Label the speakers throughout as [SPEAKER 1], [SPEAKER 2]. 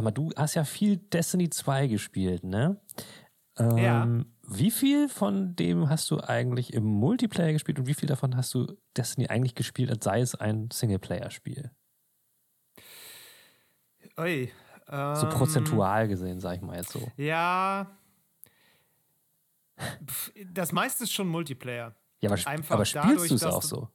[SPEAKER 1] Sag mal, du hast ja viel Destiny 2 gespielt, ne? Ähm,
[SPEAKER 2] Ja.
[SPEAKER 1] Wie viel von dem hast du eigentlich im Multiplayer gespielt und wie viel davon hast du Destiny eigentlich gespielt, als sei es ein Singleplayer-Spiel?
[SPEAKER 2] Ui,
[SPEAKER 1] So
[SPEAKER 2] ähm,
[SPEAKER 1] prozentual gesehen, sag ich mal jetzt so.
[SPEAKER 2] Ja. Das meiste ist schon Multiplayer.
[SPEAKER 1] Ja, aber,
[SPEAKER 2] Einfach
[SPEAKER 1] aber
[SPEAKER 2] dadurch,
[SPEAKER 1] spielst du es auch so?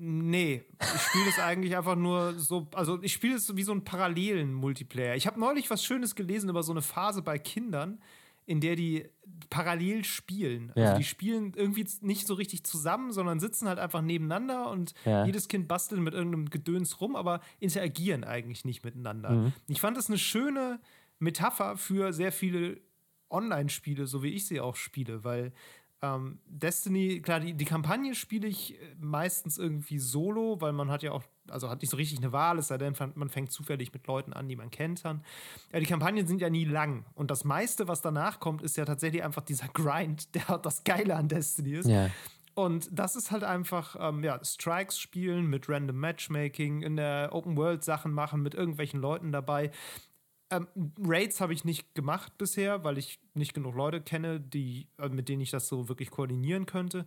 [SPEAKER 2] Nee, ich spiele es eigentlich einfach nur so, also ich spiele es wie so einen parallelen Multiplayer. Ich habe neulich was Schönes gelesen über so eine Phase bei Kindern, in der die parallel spielen. Also
[SPEAKER 1] Ja.
[SPEAKER 2] die spielen irgendwie nicht so richtig zusammen, sondern sitzen halt einfach nebeneinander und
[SPEAKER 1] Ja.
[SPEAKER 2] jedes Kind bastelt mit irgendeinem Gedöns rum, aber interagieren eigentlich nicht miteinander.
[SPEAKER 1] Mhm.
[SPEAKER 2] Ich fand das eine schöne Metapher für sehr viele Online-Spiele, so wie ich sie auch spiele, weil ähm, Destiny, klar, die, die Kampagne spiele ich äh, meistens irgendwie solo, weil man hat ja auch, also hat nicht so richtig eine Wahl, es sei denn, man fängt zufällig mit Leuten an, die man kennt dann. Ja, die Kampagnen sind ja nie lang. Und das meiste, was danach kommt, ist ja tatsächlich einfach dieser Grind, der das Geile an Destiny ist.
[SPEAKER 1] Ja.
[SPEAKER 2] Und das ist halt einfach, ähm, ja, Strikes spielen mit Random Matchmaking, in der Open World Sachen machen, mit irgendwelchen Leuten dabei. Ähm, Raids habe ich nicht gemacht bisher, weil ich nicht genug Leute kenne, die, äh, mit denen ich das so wirklich koordinieren könnte.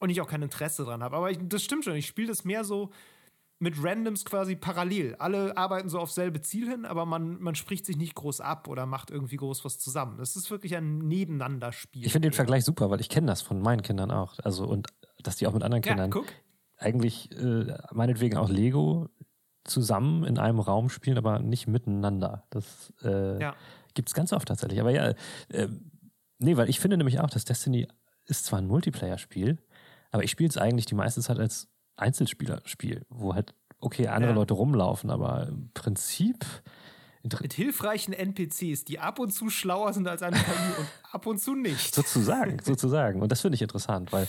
[SPEAKER 2] Und ich auch kein Interesse dran habe. Aber ich, das stimmt schon, ich spiele das mehr so mit Randoms quasi parallel. Alle arbeiten so auf selbe Ziel hin, aber man, man spricht sich nicht groß ab oder macht irgendwie groß was zusammen. Das ist wirklich ein Nebeneinanderspiel.
[SPEAKER 1] Ich finde den. Vergleich super, weil ich kenne das von meinen Kindern auch. Also und dass die auch mit anderen
[SPEAKER 2] Ja,
[SPEAKER 1] Kindern
[SPEAKER 2] guck.
[SPEAKER 1] eigentlich äh, meinetwegen auch Lego zusammen in einem Raum spielen, aber nicht miteinander. Das äh,
[SPEAKER 2] Ja.
[SPEAKER 1] gibt's ganz oft tatsächlich. Aber ja, äh, nee, weil ich finde nämlich auch, dass Destiny ist zwar ein Multiplayer-Spiel, aber ich spiele es eigentlich die meiste Zeit als Einzelspielerspiel, wo halt, okay, andere
[SPEAKER 2] Ja.
[SPEAKER 1] Leute rumlaufen, aber im Prinzip
[SPEAKER 2] Mit hilfreichen NPCs, die ab und zu schlauer sind als eine KI und ab und zu nicht.
[SPEAKER 1] Sozusagen, sozusagen. Und das finde ich interessant, weil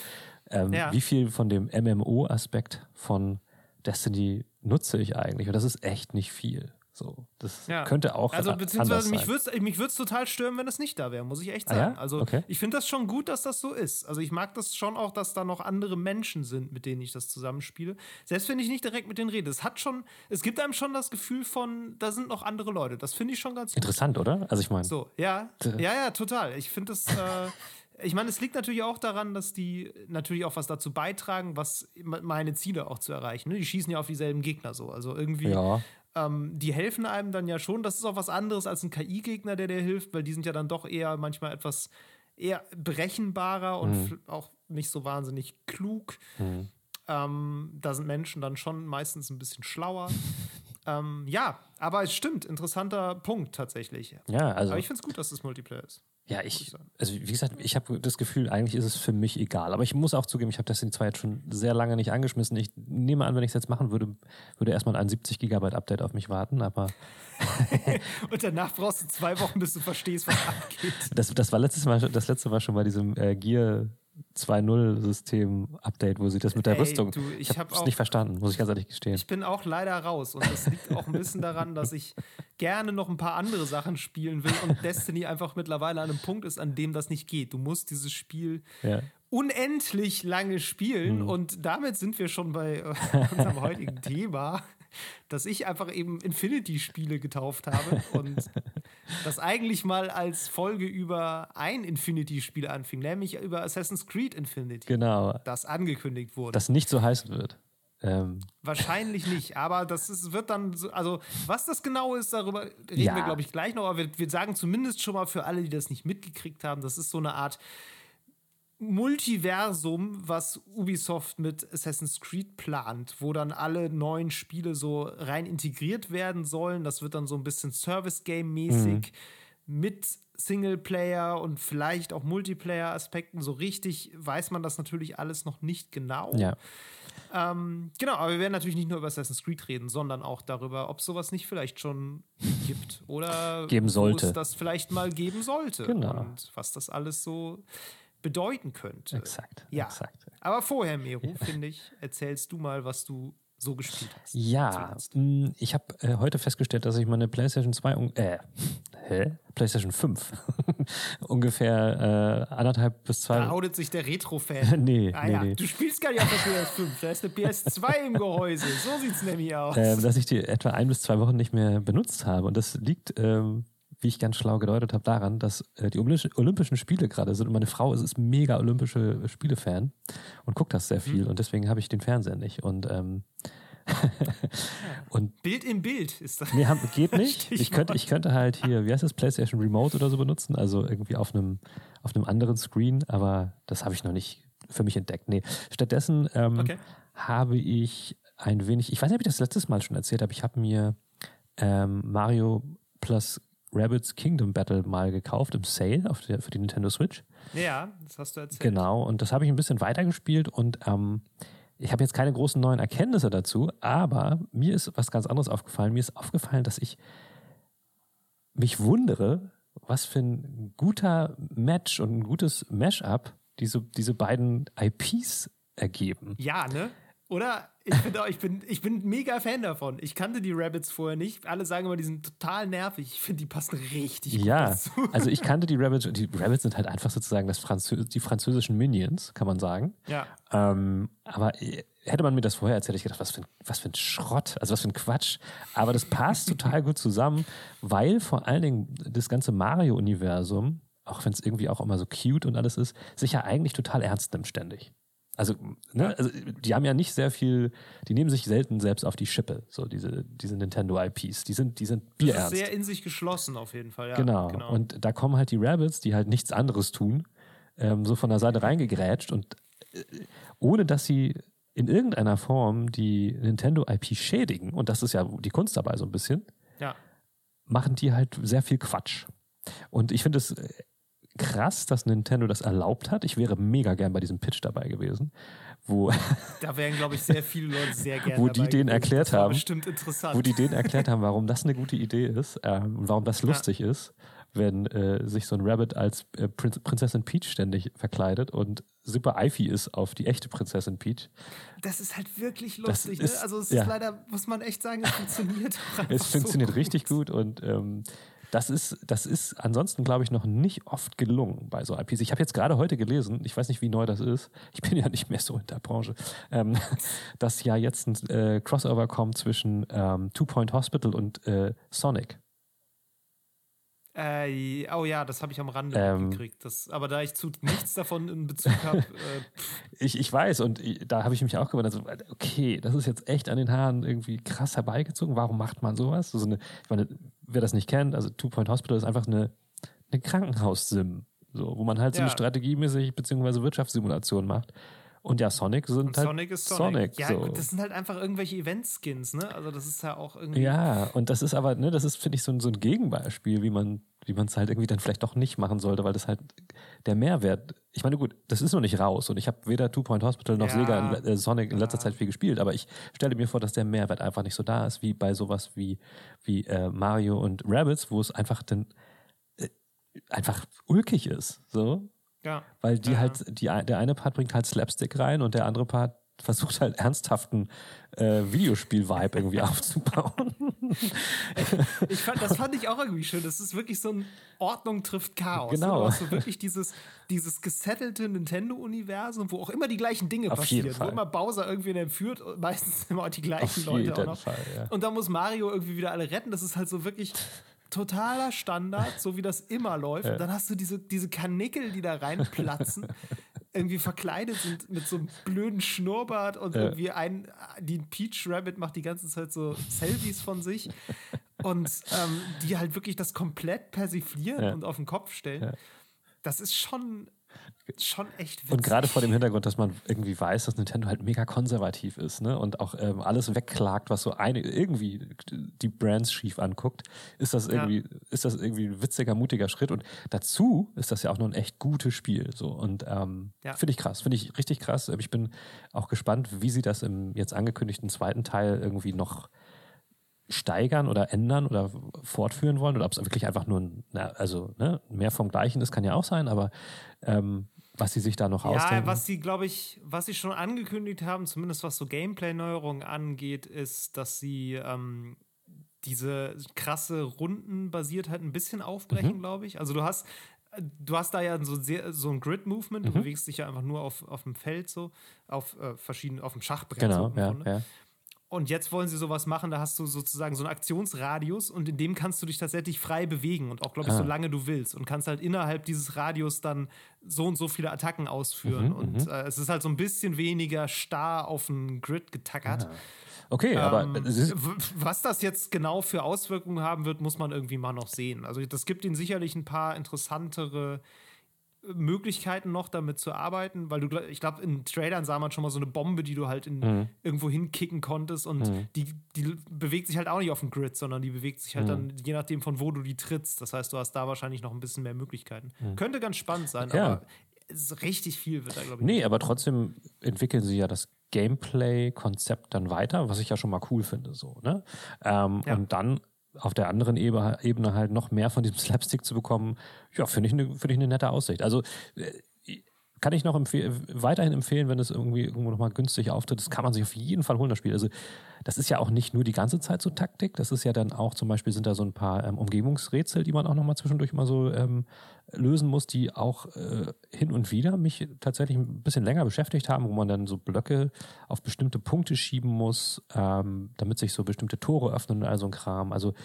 [SPEAKER 1] ähm,
[SPEAKER 2] Ja.
[SPEAKER 1] wie viel von dem MMO-Aspekt von Destiny nutze ich eigentlich? Und das ist echt nicht viel. So, das
[SPEAKER 2] Ja.
[SPEAKER 1] könnte auch
[SPEAKER 2] Also beziehungsweise mich würde es mich würd's total stören, wenn es nicht da wäre, muss ich echt
[SPEAKER 1] Ah,
[SPEAKER 2] sagen.
[SPEAKER 1] ja?
[SPEAKER 2] Also
[SPEAKER 1] Okay.
[SPEAKER 2] ich finde das schon gut, dass das so ist. Also ich mag das schon auch, dass da noch andere Menschen sind, mit denen ich das zusammenspiele. Selbst wenn ich nicht direkt mit denen rede. Es hat schon, es gibt einem schon das Gefühl von, da sind noch andere Leute. Das finde ich schon ganz gut.
[SPEAKER 1] Interessant, oder? Also ich meine,
[SPEAKER 2] So, ja. Ja, ja, total. Ich finde das. Äh, ich meine, es liegt natürlich auch daran, dass die natürlich auch was dazu beitragen, was me- meine Ziele auch zu erreichen. Ne? Die schießen ja auf dieselben Gegner so. Also irgendwie,
[SPEAKER 1] Ja.
[SPEAKER 2] ähm, die helfen einem dann ja schon. Das ist auch was anderes als ein KI-Gegner, der dir hilft, weil die sind ja dann doch eher manchmal etwas eher berechenbarer und
[SPEAKER 1] Mhm.
[SPEAKER 2] auch nicht so wahnsinnig klug. Ähm, da sind Menschen dann schon meistens ein bisschen schlauer. ähm, ja, aber es stimmt, interessanter Punkt tatsächlich.
[SPEAKER 1] ja, also
[SPEAKER 2] Aber ich finde es gut, dass das Multiplayer ist.
[SPEAKER 1] Ja,
[SPEAKER 2] ich
[SPEAKER 1] also wie gesagt, ich habe das Gefühl, eigentlich ist es für mich egal. Aber ich muss auch zugeben, ich habe Destiny 2 jetzt schon sehr lange nicht angeschmissen. Ich nehme an, wenn ich es jetzt machen würde, würde erstmal ein 70 Gigabyte Update auf mich warten. Aber
[SPEAKER 2] Und danach brauchst du zwei Wochen, bis du verstehst, was abgeht.
[SPEAKER 1] Das, das war letztes Mal, das letzte Mal schon bei diesem äh, Gear 2.0 System Update, wo sie das mit der
[SPEAKER 2] Ey,
[SPEAKER 1] Rüstung.
[SPEAKER 2] du, ich
[SPEAKER 1] ich
[SPEAKER 2] hab
[SPEAKER 1] habe es nicht verstanden, muss ich ganz ehrlich gestehen.
[SPEAKER 2] Ich bin auch leider raus. Und das liegt auch ein bisschen daran, dass ich gerne noch ein paar andere Sachen spielen will und Destiny einfach mittlerweile an einem Punkt ist, an dem das nicht geht. Du musst dieses Spiel
[SPEAKER 1] ja.
[SPEAKER 2] unendlich lange spielen
[SPEAKER 1] Hm.
[SPEAKER 2] und damit sind wir schon bei äh, unserem heutigen Thema, dass ich einfach eben Infinity-Spiele getauft habe und das eigentlich mal als Folge über ein Infinity-Spiel anfing, nämlich über Assassin's Creed Infinity,
[SPEAKER 1] Genau.
[SPEAKER 2] das angekündigt wurde.
[SPEAKER 1] Das nicht so heißen wird. Ähm,
[SPEAKER 2] Wahrscheinlich nicht, aber das ist, wird dann, so, also was das genau ist, darüber reden
[SPEAKER 1] Ja.
[SPEAKER 2] wir, glaube ich, gleich noch. Aber wir, wir sagen zumindest schon mal für alle, die das nicht mitgekriegt haben, das ist so eine Art Multiversum, was Ubisoft mit Assassin's Creed plant, wo dann alle neuen Spiele so rein integriert werden sollen. Das wird dann so ein bisschen Service-Game-mäßig mit Singleplayer und vielleicht auch Multiplayer-Aspekten. So richtig weiß man das natürlich alles noch nicht genau.
[SPEAKER 1] ja.
[SPEAKER 2] Ähm, genau, aber wir werden natürlich nicht nur über Assassin's Creed reden, sondern auch darüber, ob es sowas nicht vielleicht schon gibt oder
[SPEAKER 1] Geben sollte.
[SPEAKER 2] wo es das vielleicht mal geben sollte
[SPEAKER 1] Genau.
[SPEAKER 2] und was das alles so bedeuten könnte.
[SPEAKER 1] Exakt.
[SPEAKER 2] Ja.
[SPEAKER 1] Exakt.
[SPEAKER 2] Aber vorher, Meru, finde ich, erzählst du mal, was du so gespielt hast.
[SPEAKER 1] Ja, mh, ich habe äh, heute festgestellt, dass ich meine PlayStation 2, un- äh, hä? PlayStation 5 ungefähr äh, anderthalb bis zwei.
[SPEAKER 2] Da outet sich der Retro-Fan.
[SPEAKER 1] nee,
[SPEAKER 2] Ah
[SPEAKER 1] nee,
[SPEAKER 2] ja,
[SPEAKER 1] nee.
[SPEAKER 2] du spielst gar nicht auf der PS5, da ist eine PS2 im Gehäuse. So sieht's nämlich aus.
[SPEAKER 1] ähm, dass ich die etwa ein bis zwei Wochen nicht mehr benutzt habe. Und das liegt, ähm, wie ich ganz schlau gedeutet habe, daran, dass äh, die Olympischen, Spiele gerade sind. Und meine Frau ist, ist mega Olympische Spiele-Fan und guckt das sehr viel. Und deswegen habe ich den Fernseher nicht. Und, ähm, und
[SPEAKER 2] Bild im Bild ist das.
[SPEAKER 1] nee, geht nicht. Ich könnte, ich könnte halt hier, wie heißt das, PlayStation Remote oder so benutzen. Also irgendwie auf einem, auf einem anderen Screen. Aber das habe ich noch nicht für mich entdeckt. Nee, stattdessen ähm,
[SPEAKER 2] Okay.
[SPEAKER 1] habe ich ein wenig, ich weiß nicht, ob ich das letztes Mal schon erzählt habe, ich habe mir ähm, Mario plus Rabbids Kingdom Battle mal gekauft im Sale auf der, für die Nintendo Switch.
[SPEAKER 2] Ja, das hast du erzählt.
[SPEAKER 1] Genau, und das habe ich ein bisschen weitergespielt und ähm, ich habe jetzt keine großen neuen Erkenntnisse dazu, aber mir ist was ganz anderes aufgefallen. Mir ist aufgefallen, dass ich mich wundere, was für ein guter Match und ein gutes Mashup diese, diese beiden IPs ergeben.
[SPEAKER 2] Ja, ne? Oder? Ich bin, auch, ich, bin, ich bin mega Fan davon. Ich kannte die Rabbits vorher nicht. Alle sagen immer, die sind total nervig. Ich finde, die passen richtig gut
[SPEAKER 1] Ja,
[SPEAKER 2] dazu.
[SPEAKER 1] also ich kannte die Rabbits, die Rabbits sind halt einfach sozusagen das Franzö die französischen Minions, kann man sagen.
[SPEAKER 2] Ja.
[SPEAKER 1] Ähm, aber äh, hätte man mir das vorher erzählt, hätte ich gedacht, was für, ein, was für ein Schrott, also was für ein Quatsch. Aber das passt total gut zusammen, weil vor allen Dingen das ganze Mario-Universum, auch wenn es irgendwie auch immer so cute und alles ist, sich ja eigentlich total ernst nimmt ständig. Also, ne, also die haben ja nicht sehr viel, die nehmen sich selten selbst auf die Schippe, so diese, diese Nintendo-IPs. Die sind, die sind
[SPEAKER 2] Das ist
[SPEAKER 1] bierernst.
[SPEAKER 2] sehr in sich geschlossen auf jeden Fall. Ja,
[SPEAKER 1] Genau. Und da kommen halt die Rabbits, die halt nichts anderes tun, ähm, so von der Seite reingegrätscht und äh, ohne dass sie in irgendeiner Form die Nintendo-IP schädigen, und das ist ja die Kunst dabei so ein bisschen,
[SPEAKER 2] ja.
[SPEAKER 1] machen die halt sehr viel Quatsch. Und ich finde es äh, krass, dass Nintendo das erlaubt hat. Ich wäre mega gern bei diesem Pitch dabei gewesen, wo,
[SPEAKER 2] Da wären, glaube ich, sehr viele Leute sehr gerne
[SPEAKER 1] Wo die denen erklärt haben,
[SPEAKER 2] bestimmt interessant.
[SPEAKER 1] wo die denen erklärt haben, warum das eine gute Idee ist ähm, und warum das lustig ist, wenn äh, sich so ein Rabbit als äh, Prin Prinzessin Peach ständig verkleidet und super eify ist auf die echte Prinzessin Peach.
[SPEAKER 2] das ist halt wirklich lustig.
[SPEAKER 1] ist-
[SPEAKER 2] ne? Also es
[SPEAKER 1] ja.
[SPEAKER 2] ist leider, muss man echt sagen, es funktioniert.
[SPEAKER 1] Es funktioniert
[SPEAKER 2] so
[SPEAKER 1] richtig gut und ähm, das ist, das ist ansonsten, glaube ich, noch nicht oft gelungen bei so IPs. Ich habe jetzt gerade heute gelesen, ich weiß nicht, wie neu das ist, ich bin ja nicht mehr so in der Branche, ähm, dass ja jetzt ein äh, Crossover kommt zwischen ähm, Two Point Hospital und äh, Sonic.
[SPEAKER 2] Äh, oh ja, das habe ich am Rande
[SPEAKER 1] Ähm.
[SPEAKER 2] mitgekriegt. Das, aber da ich zu nichts davon in Bezug habe, äh,
[SPEAKER 1] Ich, ich weiß und ich, da habe ich mich auch gewundert, so, okay, das ist jetzt echt an den Haaren irgendwie krass herbeigezogen. Warum macht man sowas? So eine, ich meine, wer das nicht kennt, also Two Point Hospital ist einfach eine, eine Krankenhaus-Sim, so, wo man halt so eine strategiemäßig beziehungsweise Wirtschaftssimulation macht. Und ja, Sonic sind
[SPEAKER 2] und
[SPEAKER 1] halt
[SPEAKER 2] Sonic ist Sonic.
[SPEAKER 1] Sonic,
[SPEAKER 2] ja,
[SPEAKER 1] so.
[SPEAKER 2] das sind halt einfach irgendwelche Event-Skins, ne? Also das ist ja auch irgendwie.
[SPEAKER 1] Ja, und das ist aber, ne, das ist, finde ich, so ein, so ein Gegenbeispiel, wie man, wie man es halt irgendwie dann vielleicht doch nicht machen sollte, weil das halt der Mehrwert, ich meine, gut, das ist noch nicht raus und ich habe weder Two Point Hospital noch
[SPEAKER 2] Ja.
[SPEAKER 1] Sega in, äh, Sonic in letzter
[SPEAKER 2] Ja.
[SPEAKER 1] Zeit viel gespielt, aber ich stelle mir vor, dass der Mehrwert einfach nicht so da ist, wie bei sowas wie, wie äh, Mario und Rabbids, wo es einfach dann äh, einfach ulkig ist, so,
[SPEAKER 2] Ja.
[SPEAKER 1] weil die
[SPEAKER 2] Ja.
[SPEAKER 1] halt, die, der eine Part bringt halt Slapstick rein und der andere Part versucht halt ernsthaften äh, Videospiel-Vibe irgendwie aufzubauen.
[SPEAKER 2] Ich fand, das fand ich auch irgendwie schön. Das ist wirklich so ein Ordnung trifft Chaos. ne?
[SPEAKER 1] Genau.
[SPEAKER 2] Du hast so wirklich dieses, dieses gesettelte Nintendo-Universum, wo auch immer die gleichen Dinge
[SPEAKER 1] Auf
[SPEAKER 2] passieren. Wo immer Bowser irgendwen entführt und meistens immer auch die gleichen
[SPEAKER 1] Auf
[SPEAKER 2] Leute.
[SPEAKER 1] jeden
[SPEAKER 2] auch noch.
[SPEAKER 1] Fall, ja.
[SPEAKER 2] Und da muss Mario irgendwie wieder alle retten. Das ist halt so wirklich totaler Standard, so wie das immer läuft. Und dann hast du diese, diese Kanickel, die da reinplatzen. irgendwie verkleidet sind mit so einem blöden Schnurrbart und irgendwie ein, die Peach Rabbit macht die ganze Zeit so Selfies von sich und ähm, die halt wirklich das komplett persiflieren und auf den Kopf stellen. Das ist schon, schon echt witzig.
[SPEAKER 1] Und gerade vor dem Hintergrund, dass man irgendwie weiß, dass Nintendo halt mega konservativ ist, ne? Und auch ähm, alles wegklagt, was so eine irgendwie die Brands schief anguckt, ist das irgendwie, ist das irgendwie ein witziger, mutiger Schritt. Und dazu ist das ja auch noch ein echt gutes Spiel. So. Und ähm,
[SPEAKER 2] Ja.
[SPEAKER 1] finde ich krass, finde ich richtig krass. Ich bin auch gespannt, wie sie das im jetzt angekündigten zweiten Teil irgendwie noch steigern oder ändern oder fortführen wollen oder ob es wirklich einfach nur ein, na, also ne, mehr vom Gleichen ist, kann ja auch sein, aber ähm, was sie sich da noch ausdenken.
[SPEAKER 2] Ja, was sie, glaube ich, was sie schon angekündigt haben, zumindest was so Gameplay-Neuerungen angeht, ist, dass sie ähm, diese krasse Rundenbasiertheit ein bisschen aufbrechen, mhm. glaube ich. Also du hast du hast da ja so, sehr, so ein Grid-Movement, du mhm. bewegst dich ja einfach nur auf, auf dem Feld so, auf äh, verschiedenen, auf dem Schachbrett.
[SPEAKER 1] Genau,
[SPEAKER 2] so
[SPEAKER 1] ja, ja.
[SPEAKER 2] Und jetzt wollen sie sowas machen, da hast du sozusagen so einen Aktionsradius und in dem kannst du dich tatsächlich frei bewegen und auch, glaube ich, ah. solange du willst und kannst halt innerhalb dieses Radius dann so und so viele Attacken ausführen. Mhm, und mhm. äh, es ist halt so ein bisschen weniger starr auf den Grid getackert. Ah.
[SPEAKER 1] Okay, ähm, aber
[SPEAKER 2] was das jetzt genau für Auswirkungen haben wird, muss man irgendwie mal noch sehen. Also das gibt ihnen sicherlich ein paar interessantere Möglichkeiten noch damit zu arbeiten, weil du, ich glaube, in Trailern sah man schon mal so eine Bombe, die du halt in, mhm. irgendwo hinkicken konntest und mhm. die, die bewegt sich halt auch nicht auf dem Grid, sondern die bewegt sich halt mhm. dann je nachdem von wo du die trittst. Das heißt, du hast da wahrscheinlich noch ein bisschen mehr Möglichkeiten. Mhm. Könnte ganz spannend sein, ja. aber richtig viel wird da, glaube ich.
[SPEAKER 1] Nee, aber trotzdem entwickeln sie ja das Gameplay-Konzept dann weiter, was ich ja schon mal cool finde, so, ne? Ähm, ja. Und dann auf der anderen Ebene halt noch mehr von diesem Slapstick zu bekommen, ja, finde ich eine find ich eine nette Aussicht. Also äh, kann ich noch empfehl weiterhin empfehlen, wenn es irgendwie irgendwo nochmal günstig auftritt. Das kann man sich auf jeden Fall holen, das Spiel. Also, das ist ja auch nicht nur die ganze Zeit so Taktik. Das ist ja dann auch zum Beispiel sind da so ein paar ähm, Umgebungsrätsel, die man auch nochmal zwischendurch mal so ähm, lösen muss, die auch äh, hin und wieder mich tatsächlich ein bisschen länger beschäftigt haben, wo man dann so Blöcke auf bestimmte Punkte schieben muss, ähm, damit sich so bestimmte Tore öffnen und all so ein Kram. Also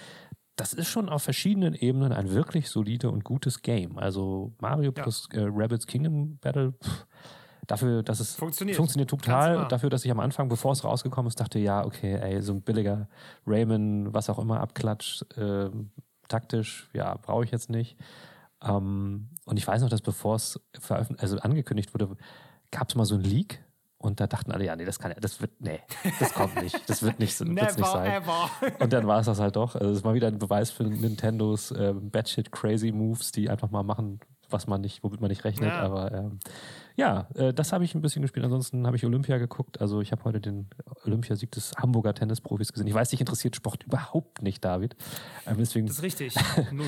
[SPEAKER 1] das ist schon auf verschiedenen Ebenen ein wirklich solide und gutes Game. Also Mario ja. plus äh, Rabbits Kingdom Battle, pff, dafür, dass es funktioniert, funktioniert total. Dafür, dass ich am Anfang, bevor es rausgekommen ist, dachte, ja, okay, ey, so ein billiger Rayman, was auch immer, Abklatsch, äh, taktisch, ja, brauche ich jetzt nicht. Ähm, und ich weiß noch, dass bevor es veröffentlicht, also angekündigt wurde, gab es mal so ein Leak und da dachten alle, ja, nee, das kann ja, das wird, nee, das kommt nicht. Das wird nicht, Never, nicht sein. Ever. Und dann war es das halt doch. Also es ist mal wieder ein Beweis für Nintendos äh, Batshit Crazy Moves, die einfach mal machen, was man nicht, womit man nicht rechnet. Ja. Aber ähm, ja, äh, das habe ich ein bisschen gespielt. Ansonsten habe ich Olympia geguckt. Also ich habe heute den Olympiasieg des Hamburger Tennisprofis gesehen. Ich weiß, dich interessiert Sport überhaupt nicht, David.
[SPEAKER 2] Ähm, deswegen, das ist richtig. Null.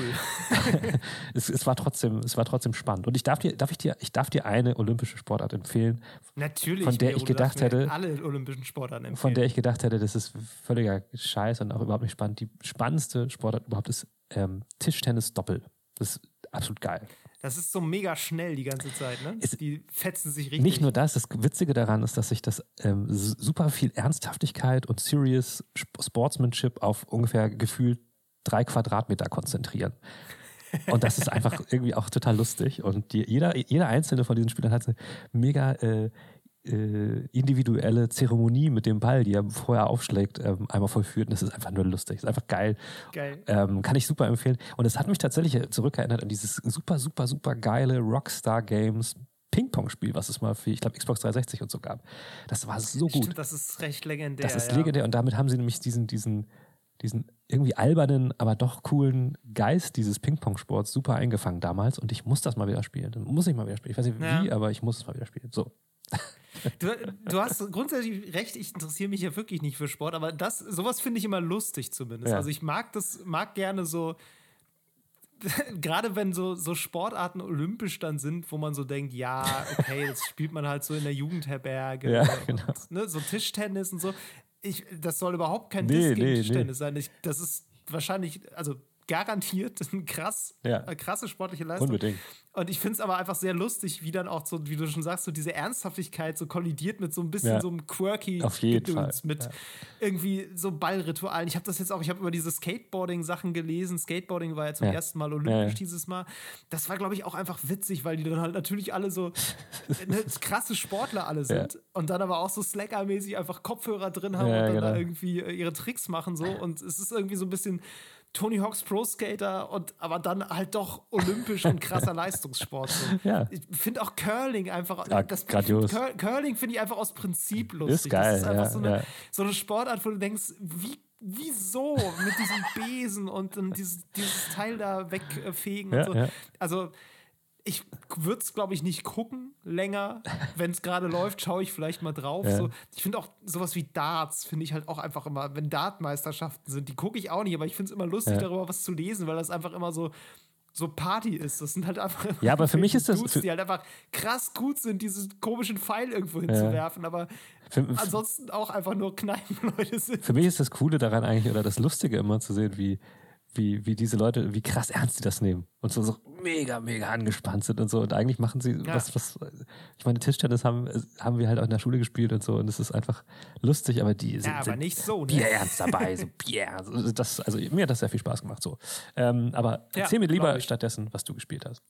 [SPEAKER 1] es, es, war trotzdem, es war trotzdem spannend. Und ich darf dir, darf ich dir, ich darf dir eine olympische Sportart empfehlen.
[SPEAKER 2] Natürlich.
[SPEAKER 1] Von der ich gedacht hätte,
[SPEAKER 2] alle olympischen Sportarten empfehlen.
[SPEAKER 1] Von der ich gedacht hätte, das ist völliger Scheiß und auch überhaupt nicht spannend. Die spannendste Sportart überhaupt ist ähm, Tischtennis Doppel. Das ist absolut geil.
[SPEAKER 2] Das ist so mega schnell die ganze Zeit, ne?
[SPEAKER 1] Ist
[SPEAKER 2] die fetzen sich richtig.
[SPEAKER 1] Nicht nur das, das Witzige daran ist, dass sich das ähm, super viel Ernsthaftigkeit und Serious Sportsmanship auf ungefähr gefühlt drei Quadratmeter konzentrieren. Und das ist einfach irgendwie auch total lustig. Und die, jeder, jeder einzelne von diesen Spielern hat eine mega äh, äh, individuelle Zeremonie mit dem Ball, die er vorher aufschlägt, ähm, einmal vollführt. Und das ist einfach nur lustig. Das ist einfach geil.
[SPEAKER 2] Geil.
[SPEAKER 1] Ähm, kann ich super empfehlen. Und es hat mich tatsächlich zurückerinnert an dieses super, super, super geile Rockstar Games Ping-Pong-Spiel, was es mal für, ich glaube, Xbox 360 und so gab. Das war so gut. Stimmt,
[SPEAKER 2] das ist recht legendär.
[SPEAKER 1] Das ist
[SPEAKER 2] ja.
[SPEAKER 1] legendär. Und damit haben sie nämlich diesen, diesen, diesen irgendwie albernen, aber doch coolen Geist dieses Ping-Pong-Sports super eingefangen damals. Und ich muss das mal wieder spielen. Muss ich mal wieder spielen. Ich weiß nicht wie, ja. aber ich muss es mal wieder spielen. So.
[SPEAKER 2] Du, du, hast grundsätzlich recht, ich interessiere mich ja wirklich nicht für Sport, aber das, sowas finde ich immer lustig zumindest. Ja. Also ich mag das, mag gerne so, gerade wenn so, so Sportarten olympisch dann sind, wo man so denkt, ja, okay, das spielt man halt so in der Jugendherberge.
[SPEAKER 1] Ja, genau.
[SPEAKER 2] und, ne, so Tischtennis und so. Ich, das soll überhaupt kein nee, nee Tischtennis nee. sein. Ich, das ist wahrscheinlich, also garantiert eine krass, ja. krasse sportliche Leistung.
[SPEAKER 1] Unbedingt.
[SPEAKER 2] Und ich finde es aber einfach sehr lustig, wie dann auch so, wie du schon sagst, so diese Ernsthaftigkeit so kollidiert mit so ein bisschen ja. so einem quirky
[SPEAKER 1] Auf jeden
[SPEAKER 2] Fall. mit ja. irgendwie so Ballritualen. Ich habe das jetzt auch, ich habe über diese Skateboarding-Sachen gelesen. Skateboarding war ja zum ersten Mal olympisch dieses Mal. Das war, glaube ich, auch einfach witzig, weil die dann halt natürlich alle so ne, krasse Sportler alle sind und dann aber auch so Slacker-mäßig einfach Kopfhörer drin haben und dann genau. da irgendwie äh, ihre Tricks machen so. Und es ist irgendwie so ein bisschen Tony Hawks Pro Skater und aber dann halt doch olympisch und krasser Leistungssport. So.
[SPEAKER 1] Ja.
[SPEAKER 2] Ich finde auch Curling einfach.
[SPEAKER 1] Ja, das, grandios.
[SPEAKER 2] Cur Curling finde ich einfach aus Prinzip lustig.
[SPEAKER 1] Ist geil.
[SPEAKER 2] Das ist einfach
[SPEAKER 1] ja,
[SPEAKER 2] so, eine, ja. so eine Sportart, wo du denkst, wie wieso mit diesem Besen und, und dieses, dieses Teil da wegfegen
[SPEAKER 1] ja,
[SPEAKER 2] und so. Also ich würde es, glaube ich, nicht gucken länger. Wenn es gerade läuft, schaue ich vielleicht mal drauf. Ja. So, ich finde auch sowas wie Darts, finde ich halt auch einfach immer, wenn Dartmeisterschaften sind, die gucke ich auch nicht, aber ich finde es immer lustig, ja. darüber was zu lesen, weil das einfach immer so so Party ist. Das sind halt einfach.
[SPEAKER 1] Ja, aber für mich ist das.
[SPEAKER 2] Dudes, die halt einfach krass gut sind, diesen komischen Pfeil irgendwo hinzuwerfen, aber für, ansonsten auch einfach nur Kneipenleute sind.
[SPEAKER 1] Für mich ist das Coole daran eigentlich, oder das Lustige immer zu sehen, wie wie, wie diese Leute, wie krass ernst die das nehmen und so, so mega, mega angespannt sind und so. Und eigentlich machen sie ja. was, was, ich meine, Tischtennis haben, haben wir halt auch in der Schule gespielt und so und es ist einfach lustig, aber die sind,
[SPEAKER 2] ja, aber nicht so,
[SPEAKER 1] ne? bierernst dabei, so bierernst. Also das, also mir hat das sehr viel Spaß gemacht, so. Ähm, aber erzähl ja, mir lieber stattdessen, was du gespielt hast.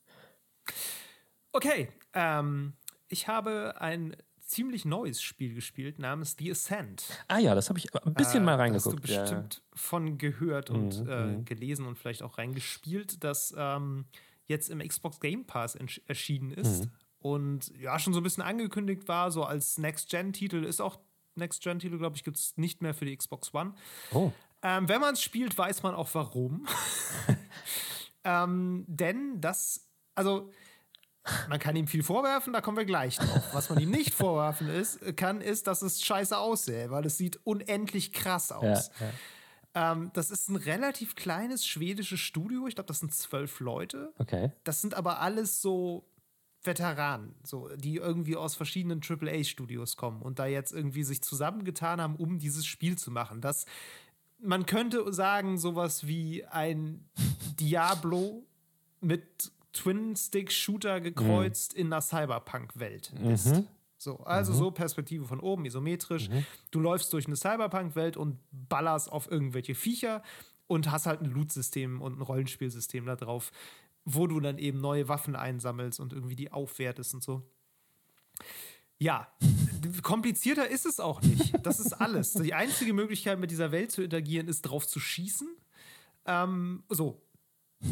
[SPEAKER 2] Okay, ähm, ich habe ein ziemlich neues Spiel gespielt namens The Ascent.
[SPEAKER 1] Ah ja, das habe ich ein bisschen äh, mal reingeguckt.
[SPEAKER 2] Hast du bestimmt ja. von gehört und mhm, äh, mhm. gelesen und vielleicht auch reingespielt, das ähm, jetzt im Xbox Game Pass erschienen ist. Mhm. Und ja, schon so ein bisschen angekündigt war, so als Next-Gen-Titel ist auch Next-Gen-Titel, glaube ich, gibt es nicht mehr für die Xbox One.
[SPEAKER 1] Oh.
[SPEAKER 2] Ähm, wenn man es spielt, weiß man auch warum. ähm, denn das, also man kann ihm viel vorwerfen, da kommen wir gleich drauf. Was man ihm nicht vorwerfen ist, kann, ist, dass es scheiße aussähe, weil es sieht unendlich krass aus. Ja, ja. Ähm, das ist ein relativ kleines schwedisches Studio. Ich glaube, das sind zwölf Leute.
[SPEAKER 1] Okay.
[SPEAKER 2] Das sind aber alles so Veteranen, so, die irgendwie aus verschiedenen AAA-Studios kommen und da jetzt irgendwie sich zusammengetan haben, um dieses Spiel zu machen. Das, man könnte sagen, sowas wie ein Diablo mit Twin-Stick-Shooter gekreuzt mhm. in einer Cyberpunk-Welt ist. Mhm. So, also mhm. so Perspektive von oben, isometrisch. Mhm. Du läufst durch eine Cyberpunk-Welt und ballerst auf irgendwelche Viecher und hast halt ein Loot-System und ein Rollenspielsystem da drauf, wo du dann eben neue Waffen einsammelst und irgendwie die aufwertest und so. Ja, komplizierter ist es auch nicht. Das ist alles. Die einzige Möglichkeit, mit dieser Welt zu interagieren, ist drauf zu schießen. Ähm, so,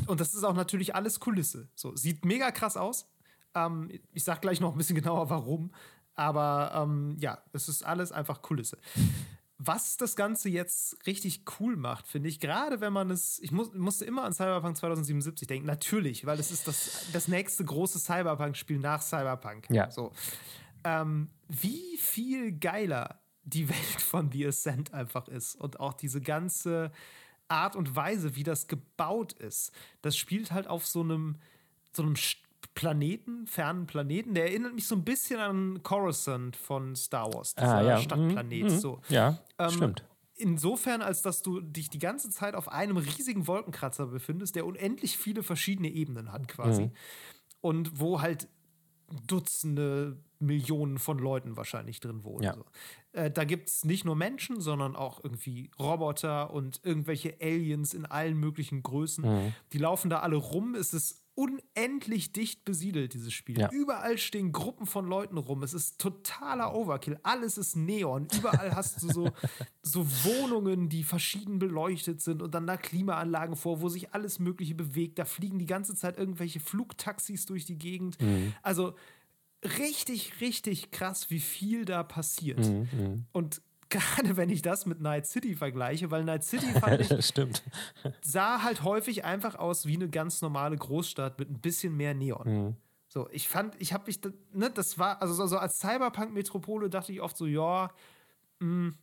[SPEAKER 2] und das ist auch natürlich alles Kulisse. So, sieht mega krass aus. Ähm, ich sag gleich noch ein bisschen genauer, warum. Aber ähm, ja, es ist alles einfach Kulisse. Was das Ganze jetzt richtig cool macht, finde ich, gerade wenn man es, ich muss, musste immer an Cyberpunk 2077 denken, natürlich, weil es ist das, das nächste große Cyberpunk-Spiel nach Cyberpunk.
[SPEAKER 1] Ja.
[SPEAKER 2] So. Ähm, wie viel geiler die Welt von The Ascent einfach ist und auch diese ganze, Art und Weise, wie das gebaut ist. Das spielt halt auf so einem, so einem Planeten, fernen Planeten. Der erinnert mich so ein bisschen an Coruscant von Star Wars,
[SPEAKER 1] dieser ah, ja.
[SPEAKER 2] Stadtplanet.
[SPEAKER 1] Mhm.
[SPEAKER 2] So.
[SPEAKER 1] Ja, ähm, stimmt.
[SPEAKER 2] Insofern, als dass du dich die ganze Zeit auf einem riesigen Wolkenkratzer befindest, der unendlich viele verschiedene Ebenen hat, quasi. Mhm. Und wo halt Dutzende Millionen von Leuten wahrscheinlich drin wohnen.
[SPEAKER 1] Ja.
[SPEAKER 2] So. Äh, da gibt es nicht nur Menschen, sondern auch irgendwie Roboter und irgendwelche Aliens in allen möglichen Größen. Mhm. Die laufen da alle rum. Es ist unendlich dicht besiedelt, dieses Spiel.
[SPEAKER 1] Ja.
[SPEAKER 2] Überall stehen Gruppen von Leuten rum. Es ist totaler Overkill. Alles ist Neon. Überall hast du so, so Wohnungen, die verschieden beleuchtet sind und dann da Klimaanlagen vor, wo sich alles Mögliche bewegt. Da fliegen die ganze Zeit irgendwelche Flugtaxis durch die Gegend. Mhm. Also richtig, richtig krass, wie viel da passiert.
[SPEAKER 1] Mhm, mh.
[SPEAKER 2] Und gerade wenn ich das mit Night City vergleiche, weil Night City fand ich,
[SPEAKER 1] Stimmt.
[SPEAKER 2] sah halt häufig einfach aus wie eine ganz normale Großstadt mit ein bisschen mehr Neon.
[SPEAKER 1] Mhm.
[SPEAKER 2] So, ich fand, ich habe mich, ne, das war, also so als Cyberpunk-Metropole dachte ich oft so, ja, mh, hm,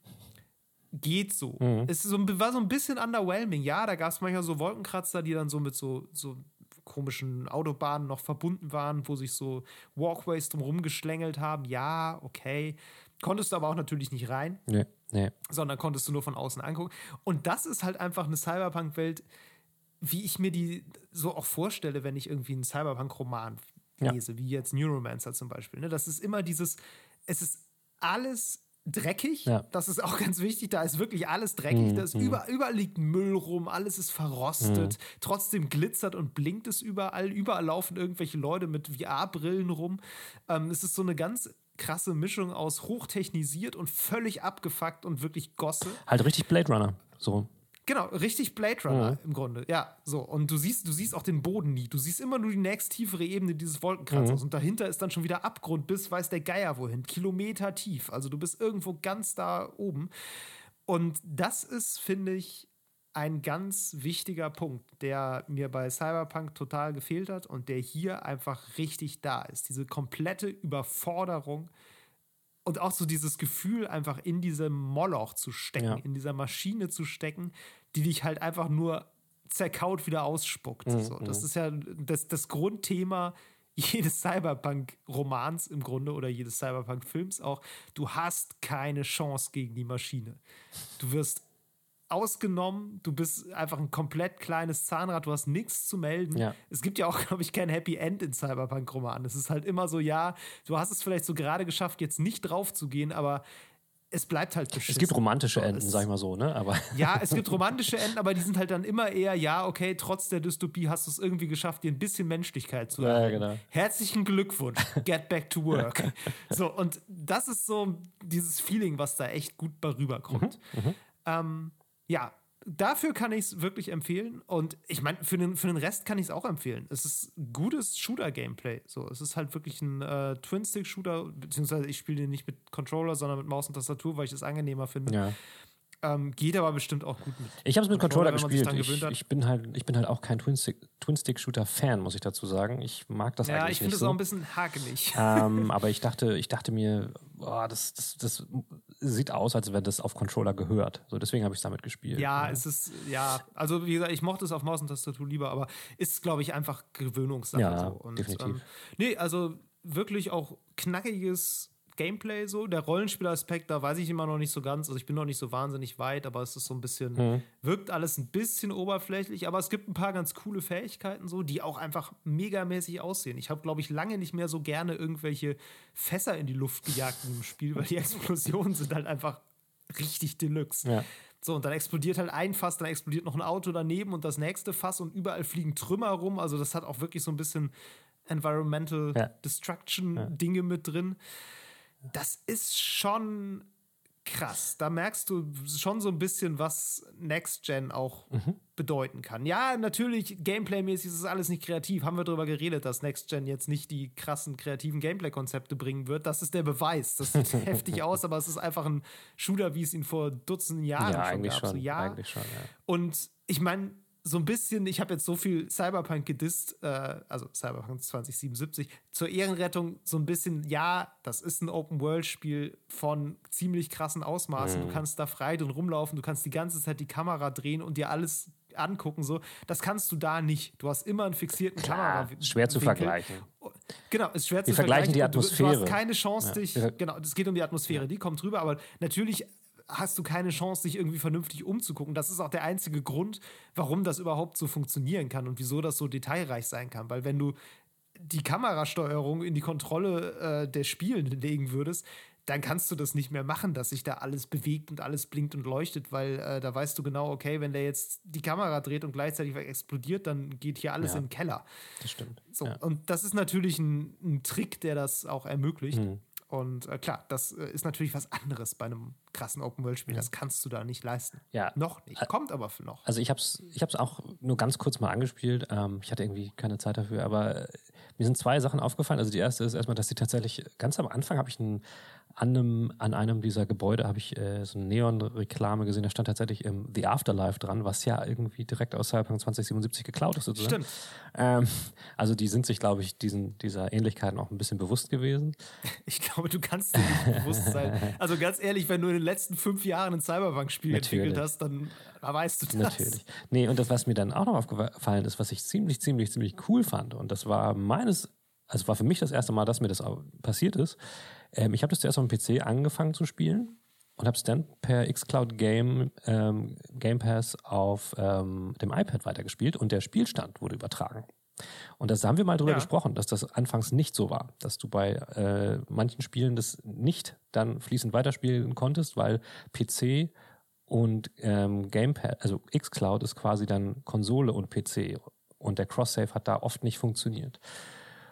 [SPEAKER 2] geht so.
[SPEAKER 1] Mhm.
[SPEAKER 2] Es so, war so ein bisschen underwhelming. Ja, da gab es manchmal so Wolkenkratzer, die dann so mit so, so komischen Autobahnen noch verbunden waren, wo sich so Walkways drumherum geschlängelt haben. Ja, okay. Konntest du aber auch natürlich nicht rein.
[SPEAKER 1] Nee, nee.
[SPEAKER 2] Sondern konntest du nur von außen angucken. Und das ist halt einfach eine Cyberpunk-Welt, wie ich mir die so auch vorstelle, wenn ich irgendwie einen Cyberpunk-Roman lese, ja. wie jetzt Neuromancer zum Beispiel. Ne? Das ist immer dieses, es ist alles dreckig.
[SPEAKER 1] Ja.
[SPEAKER 2] Das ist auch ganz wichtig. Da ist wirklich alles dreckig.
[SPEAKER 1] Mhm.
[SPEAKER 2] Da ist
[SPEAKER 1] mhm.
[SPEAKER 2] überall, überall liegt Müll rum, alles ist verrostet. Mhm. Trotzdem glitzert und blinkt es überall. Überall laufen irgendwelche Leute mit VR-Brillen rum. Ähm, es ist so eine ganz krasse Mischung aus hochtechnisiert und völlig abgefuckt und wirklich Gosse.
[SPEAKER 1] Halt richtig Blade Runner. So.
[SPEAKER 2] Genau, richtig Blade Runner mhm. im Grunde. Ja, so. Und du siehst, du siehst auch den Boden nie. Du siehst immer nur die nächsttiefere Ebene dieses Wolkenkratzers. Mhm. Und dahinter ist dann schon wieder Abgrund bis weiß der Geier wohin. Kilometer tief. Also du bist irgendwo ganz da oben. Und das ist, finde ich, ein ganz wichtiger Punkt, der mir bei Cyberpunk total gefehlt hat und der hier einfach richtig da ist. Diese komplette Überforderung und auch so dieses Gefühl, einfach in diesem Moloch zu stecken,
[SPEAKER 1] ja.
[SPEAKER 2] in dieser Maschine zu stecken, die dich halt einfach nur zerkaut wieder ausspuckt. Mhm. So, das ist ja das, das Grundthema jedes Cyberpunk-Romans im Grunde oder jedes Cyberpunk-Films auch. Du hast keine Chance gegen die Maschine. Du wirst ausgenommen, du bist einfach ein komplett kleines Zahnrad, du hast nichts zu melden. Ja. Es gibt ja auch, glaube ich, kein Happy End in Cyberpunk-Romanen. Es ist halt immer so, ja, du hast es vielleicht so gerade geschafft, jetzt nicht drauf zu gehen, aber es bleibt halt
[SPEAKER 1] beschissen. Es gibt romantische Enden, sag ich mal so, ne? Aber
[SPEAKER 2] ja, es gibt romantische Enden, aber die sind halt dann immer eher, ja, okay, trotz der Dystopie hast du es irgendwie geschafft, dir ein bisschen Menschlichkeit zu
[SPEAKER 1] erhalten. Ja, genau.
[SPEAKER 2] Herzlichen Glückwunsch, get back to work. so, und das ist so dieses Feeling, was da echt gut bei rüberkommt. Mhm, mhm. ähm, ja, dafür kann ich es wirklich empfehlen. Und ich meine, für den, für den Rest kann ich es auch empfehlen. Es ist gutes Shooter-Gameplay. So, es ist halt wirklich ein äh, Twin-Stick-Shooter, beziehungsweise ich spiele den nicht mit Controller, sondern mit Maus und Tastatur, weil ich es angenehmer finde. Ja. Ähm, geht aber bestimmt auch gut mit.
[SPEAKER 1] Ich habe es mit Controller, Controller gespielt. Ich, ich, bin halt, ich bin halt auch kein Twin-Stick-Shooter-Fan, muss ich dazu sagen. Ich mag das ja, eigentlich nicht. Ja, ich finde es
[SPEAKER 2] so. auch ein bisschen hakelig.
[SPEAKER 1] Ähm, aber ich dachte, ich dachte mir, boah, das, das, das sieht aus, als wenn das auf Controller gehört. So, deswegen habe ich es damit gespielt.
[SPEAKER 2] Ja, ja, es ist, ja, also wie gesagt, ich mochte es auf Maus und Tastatur lieber, aber ist, glaube ich, einfach Gewöhnungssache. Ja, so. und, definitiv. Ähm, nee, also wirklich auch knackiges Gameplay so. Der Rollenspielaspekt, da weiß ich immer noch nicht so ganz. Also ich bin noch nicht so wahnsinnig weit, aber es ist so ein bisschen, mhm. wirkt alles ein bisschen oberflächlich, aber es gibt ein paar ganz coole Fähigkeiten so, die auch einfach megamäßig aussehen. Ich habe, glaube ich, lange nicht mehr so gerne irgendwelche Fässer in die Luft gejagt im Spiel, weil die Explosionen sind halt einfach richtig deluxe. Ja. So, und dann explodiert halt ein Fass, dann explodiert noch ein Auto daneben und das nächste Fass und überall fliegen Trümmer rum. Also, das hat auch wirklich so ein bisschen Environmental ja. Destruction-Dinge ja. mit drin das ist schon krass. Da merkst du schon so ein bisschen, was Next Gen auch mhm. bedeuten kann. Ja, natürlich, Gameplay-mäßig ist es alles nicht kreativ. Haben wir darüber geredet, dass Next Gen jetzt nicht die krassen kreativen Gameplay-Konzepte bringen wird. Das ist der Beweis. Das sieht heftig aus, aber es ist einfach ein Shooter, wie es ihn vor Dutzenden Jahren ja, schon gab. Schon, so, ja, eigentlich schon. Ja. Und ich meine, so ein bisschen, ich habe jetzt so viel Cyberpunk gedisst, äh, also Cyberpunk 2077, zur Ehrenrettung so ein bisschen, ja, das ist ein Open-World-Spiel von ziemlich krassen Ausmaßen. Mhm. Du kannst da frei drin rumlaufen, du kannst die ganze Zeit die Kamera drehen und dir alles angucken. So. Das kannst du da nicht. Du hast immer einen fixierten Klar, Kamera.
[SPEAKER 1] Schwer zu vergleichen.
[SPEAKER 2] Genau, ist schwer
[SPEAKER 1] Wir
[SPEAKER 2] zu
[SPEAKER 1] vergleichen. die Atmosphäre.
[SPEAKER 2] Du, du, hast keine Chance, dich. Ja. Genau, es geht um die Atmosphäre, ja. die kommt drüber, aber natürlich hast du keine Chance, dich irgendwie vernünftig umzugucken. Das ist auch der einzige Grund, warum das überhaupt so funktionieren kann und wieso das so detailreich sein kann. Weil wenn du die Kamerasteuerung in die Kontrolle äh, der Spielen legen würdest, dann kannst du das nicht mehr machen, dass sich da alles bewegt und alles blinkt und leuchtet, weil äh, da weißt du genau, okay, wenn der jetzt die Kamera dreht und gleichzeitig explodiert, dann geht hier alles ja, in den Keller.
[SPEAKER 1] Das stimmt.
[SPEAKER 2] So, ja. Und das ist natürlich ein, ein, Trick, der das auch ermöglicht. Mhm. Und äh, klar, das äh, ist natürlich was anderes bei einem krassen Open-World-Spiel. Das kannst du da nicht leisten.
[SPEAKER 1] Ja.
[SPEAKER 2] Noch nicht. Kommt aber für noch.
[SPEAKER 1] Also ich habe es ich hab's auch nur ganz kurz mal angespielt. Ähm, ich hatte irgendwie keine Zeit dafür, aber äh, mir sind zwei Sachen aufgefallen. Also die erste ist erstmal, dass sie tatsächlich ganz am Anfang habe ich einen an einem, an einem dieser Gebäude habe ich äh, so eine Neon-Reklame gesehen, da stand tatsächlich ähm, The Afterlife dran, was ja irgendwie direkt aus Cyberpunk 2077 geklaut ist sozusagen.
[SPEAKER 2] Stimmt.
[SPEAKER 1] Ähm, also die sind sich, glaube ich, diesen, dieser Ähnlichkeiten auch ein bisschen bewusst gewesen.
[SPEAKER 2] Ich glaube, du kannst dir nicht bewusst sein. Also ganz ehrlich, wenn du in den letzten fünf Jahren ein Cyberpunk-Spiel entwickelt hast, dann weißt du das.
[SPEAKER 1] Natürlich. Nee, und das, was mir dann auch noch aufgefallen ist, was ich ziemlich, ziemlich, ziemlich cool fand, und das war meines, also war für mich das erste Mal, dass mir das passiert ist, ähm, ich habe das zuerst auf dem PC angefangen zu spielen und habe es dann per xCloud Game, ähm, Game Pass auf ähm, dem iPad weitergespielt und der Spielstand wurde übertragen. Und das haben wir mal drüber ja. gesprochen, dass das anfangs nicht so war, dass du bei äh, manchen Spielen das nicht dann fließend weiterspielen konntest, weil PC und ähm, Gamepad, also xCloud ist quasi dann Konsole und PC und der Cross-Save hat da oft nicht funktioniert.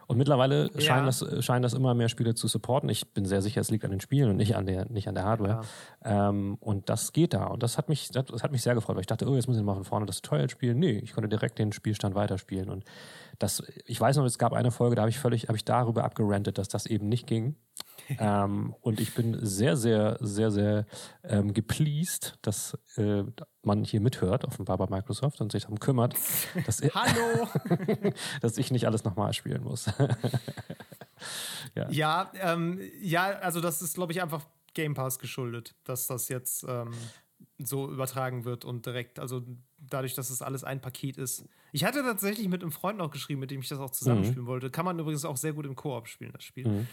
[SPEAKER 1] Und mittlerweile ja. scheinen, das, scheinen das immer mehr Spiele zu supporten. Ich bin sehr sicher, es liegt an den Spielen und nicht an der, nicht an der Hardware. Ja. Ähm, und das geht da. Und das hat mich, das, das, hat mich sehr gefreut, weil ich dachte, oh, jetzt muss ich mal von vorne das Tutorial spielen. Nee, ich konnte direkt den Spielstand weiterspielen. Und das, ich weiß noch, es gab eine Folge, da habe ich völlig, habe ich darüber abgerantet, dass das eben nicht ging. Ähm, und ich bin sehr, sehr, sehr, sehr ähm, gepleased, dass äh, man hier mithört, offenbar bei Microsoft und sich darum kümmert, dass,
[SPEAKER 2] Hallo!
[SPEAKER 1] dass ich nicht alles nochmal spielen muss.
[SPEAKER 2] ja, ja, ähm, ja, also das ist, glaube ich, einfach Game Pass geschuldet, dass das jetzt ähm, so übertragen wird und direkt, also dadurch, dass es alles ein Paket ist. Ich hatte tatsächlich mit einem Freund noch geschrieben, mit dem ich das auch zusammenspielen mhm. wollte. Kann man übrigens auch sehr gut im Koop spielen, das Spiel. Mhm.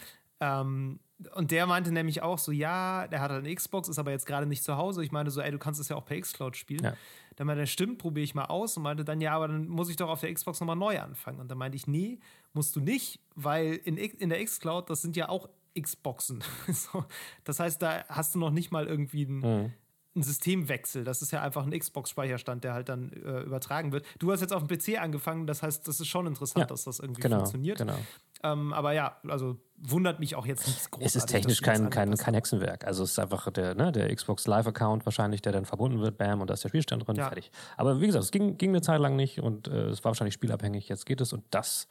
[SPEAKER 2] Ähm, und der meinte nämlich auch so, ja, der hat halt eine Xbox, ist aber jetzt gerade nicht zu Hause. Ich meine so, ey, du kannst es ja auch per Xcloud spielen. Ja. Dann meinte er, stimmt, probiere ich mal aus. Und meinte dann, ja, aber dann muss ich doch auf der Xbox nochmal neu anfangen. Und dann meinte ich, nee, musst du nicht, weil in, in der Xcloud, das sind ja auch Xboxen. so, das heißt, da hast du noch nicht mal irgendwie ein, mhm. einen Systemwechsel. Das ist ja einfach ein Xbox-Speicherstand, der halt dann äh, übertragen wird. Du hast jetzt auf dem PC angefangen, das heißt, das ist schon interessant, ja. dass das irgendwie genau, funktioniert. Genau. Ähm, aber ja, also wundert mich auch jetzt nichts
[SPEAKER 1] großartig. Es ist technisch kein, kein, kein Hexenwerk. Also es ist einfach der, ne, der Xbox Live-Account wahrscheinlich, der dann verbunden wird, bam, und da ist der Spielstand drin, ja. fertig. Aber wie gesagt, es ging, ging eine Zeit lang nicht und äh, es war wahrscheinlich spielabhängig. Jetzt geht es und das,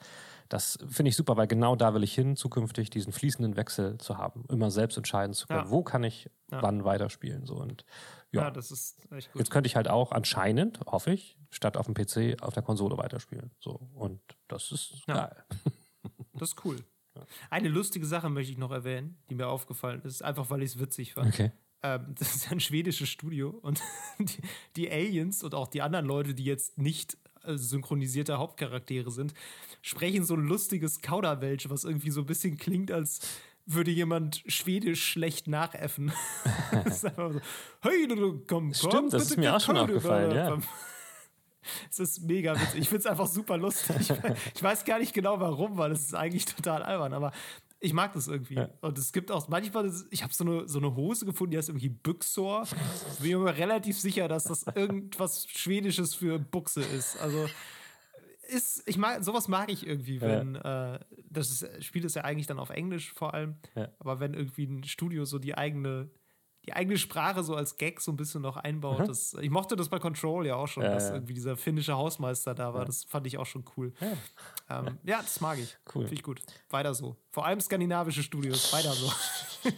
[SPEAKER 1] das finde ich super, weil genau da will ich hin, zukünftig diesen fließenden Wechsel zu haben. Immer selbst entscheiden zu können, ja. wo kann ich ja. wann weiterspielen. So. Und ja,
[SPEAKER 2] das ist echt gut.
[SPEAKER 1] Jetzt könnte ich halt auch anscheinend, hoffe ich, statt auf dem PC auf der Konsole weiterspielen. So. Und das ist geil.
[SPEAKER 2] Das ist cool. Eine lustige Sache möchte ich noch erwähnen, die mir aufgefallen ist, einfach weil ich es witzig fand.
[SPEAKER 1] Okay.
[SPEAKER 2] Ähm, das ist ja ein schwedisches Studio und die, die, Aliens und auch die anderen Leute, die jetzt nicht äh, synchronisierte Hauptcharaktere sind, sprechen so ein lustiges Kauderwelsch, was irgendwie so ein bisschen klingt, als würde jemand Schwedisch schlecht nachäffen. das ist einfach so, hey, komm, komm,
[SPEAKER 1] Stimmt, das ist mir auch schon aufgefallen, ja.
[SPEAKER 2] Es ist mega witzig. Ich finde es einfach super lustig. Ich weiß gar nicht genau warum, weil es ist eigentlich total albern, aber ich mag das irgendwie. Ja. Und es gibt auch manchmal, ich habe so eine, so eine Hose gefunden, die heißt irgendwie Büchsor. Bin mir relativ sicher, dass das irgendwas Schwedisches für Buchse ist. Also ist, ich mag, sowas mag ich irgendwie, wenn, ja. äh, das ist, Spiel ist ja eigentlich dann auf Englisch vor allem, ja. aber wenn irgendwie ein Studio so die eigene die eigene Sprache so als Gag so ein bisschen noch einbaut. Mhm. Das, ich mochte das bei Control ja auch schon, ja, dass ja. irgendwie dieser finnische Hausmeister da war. Ja. Das fand ich auch schon cool. Ähm, ja, das mag ich. Cool. Finde ich gut. Weiter so. Vor allem skandinavische Studios. Weiter so.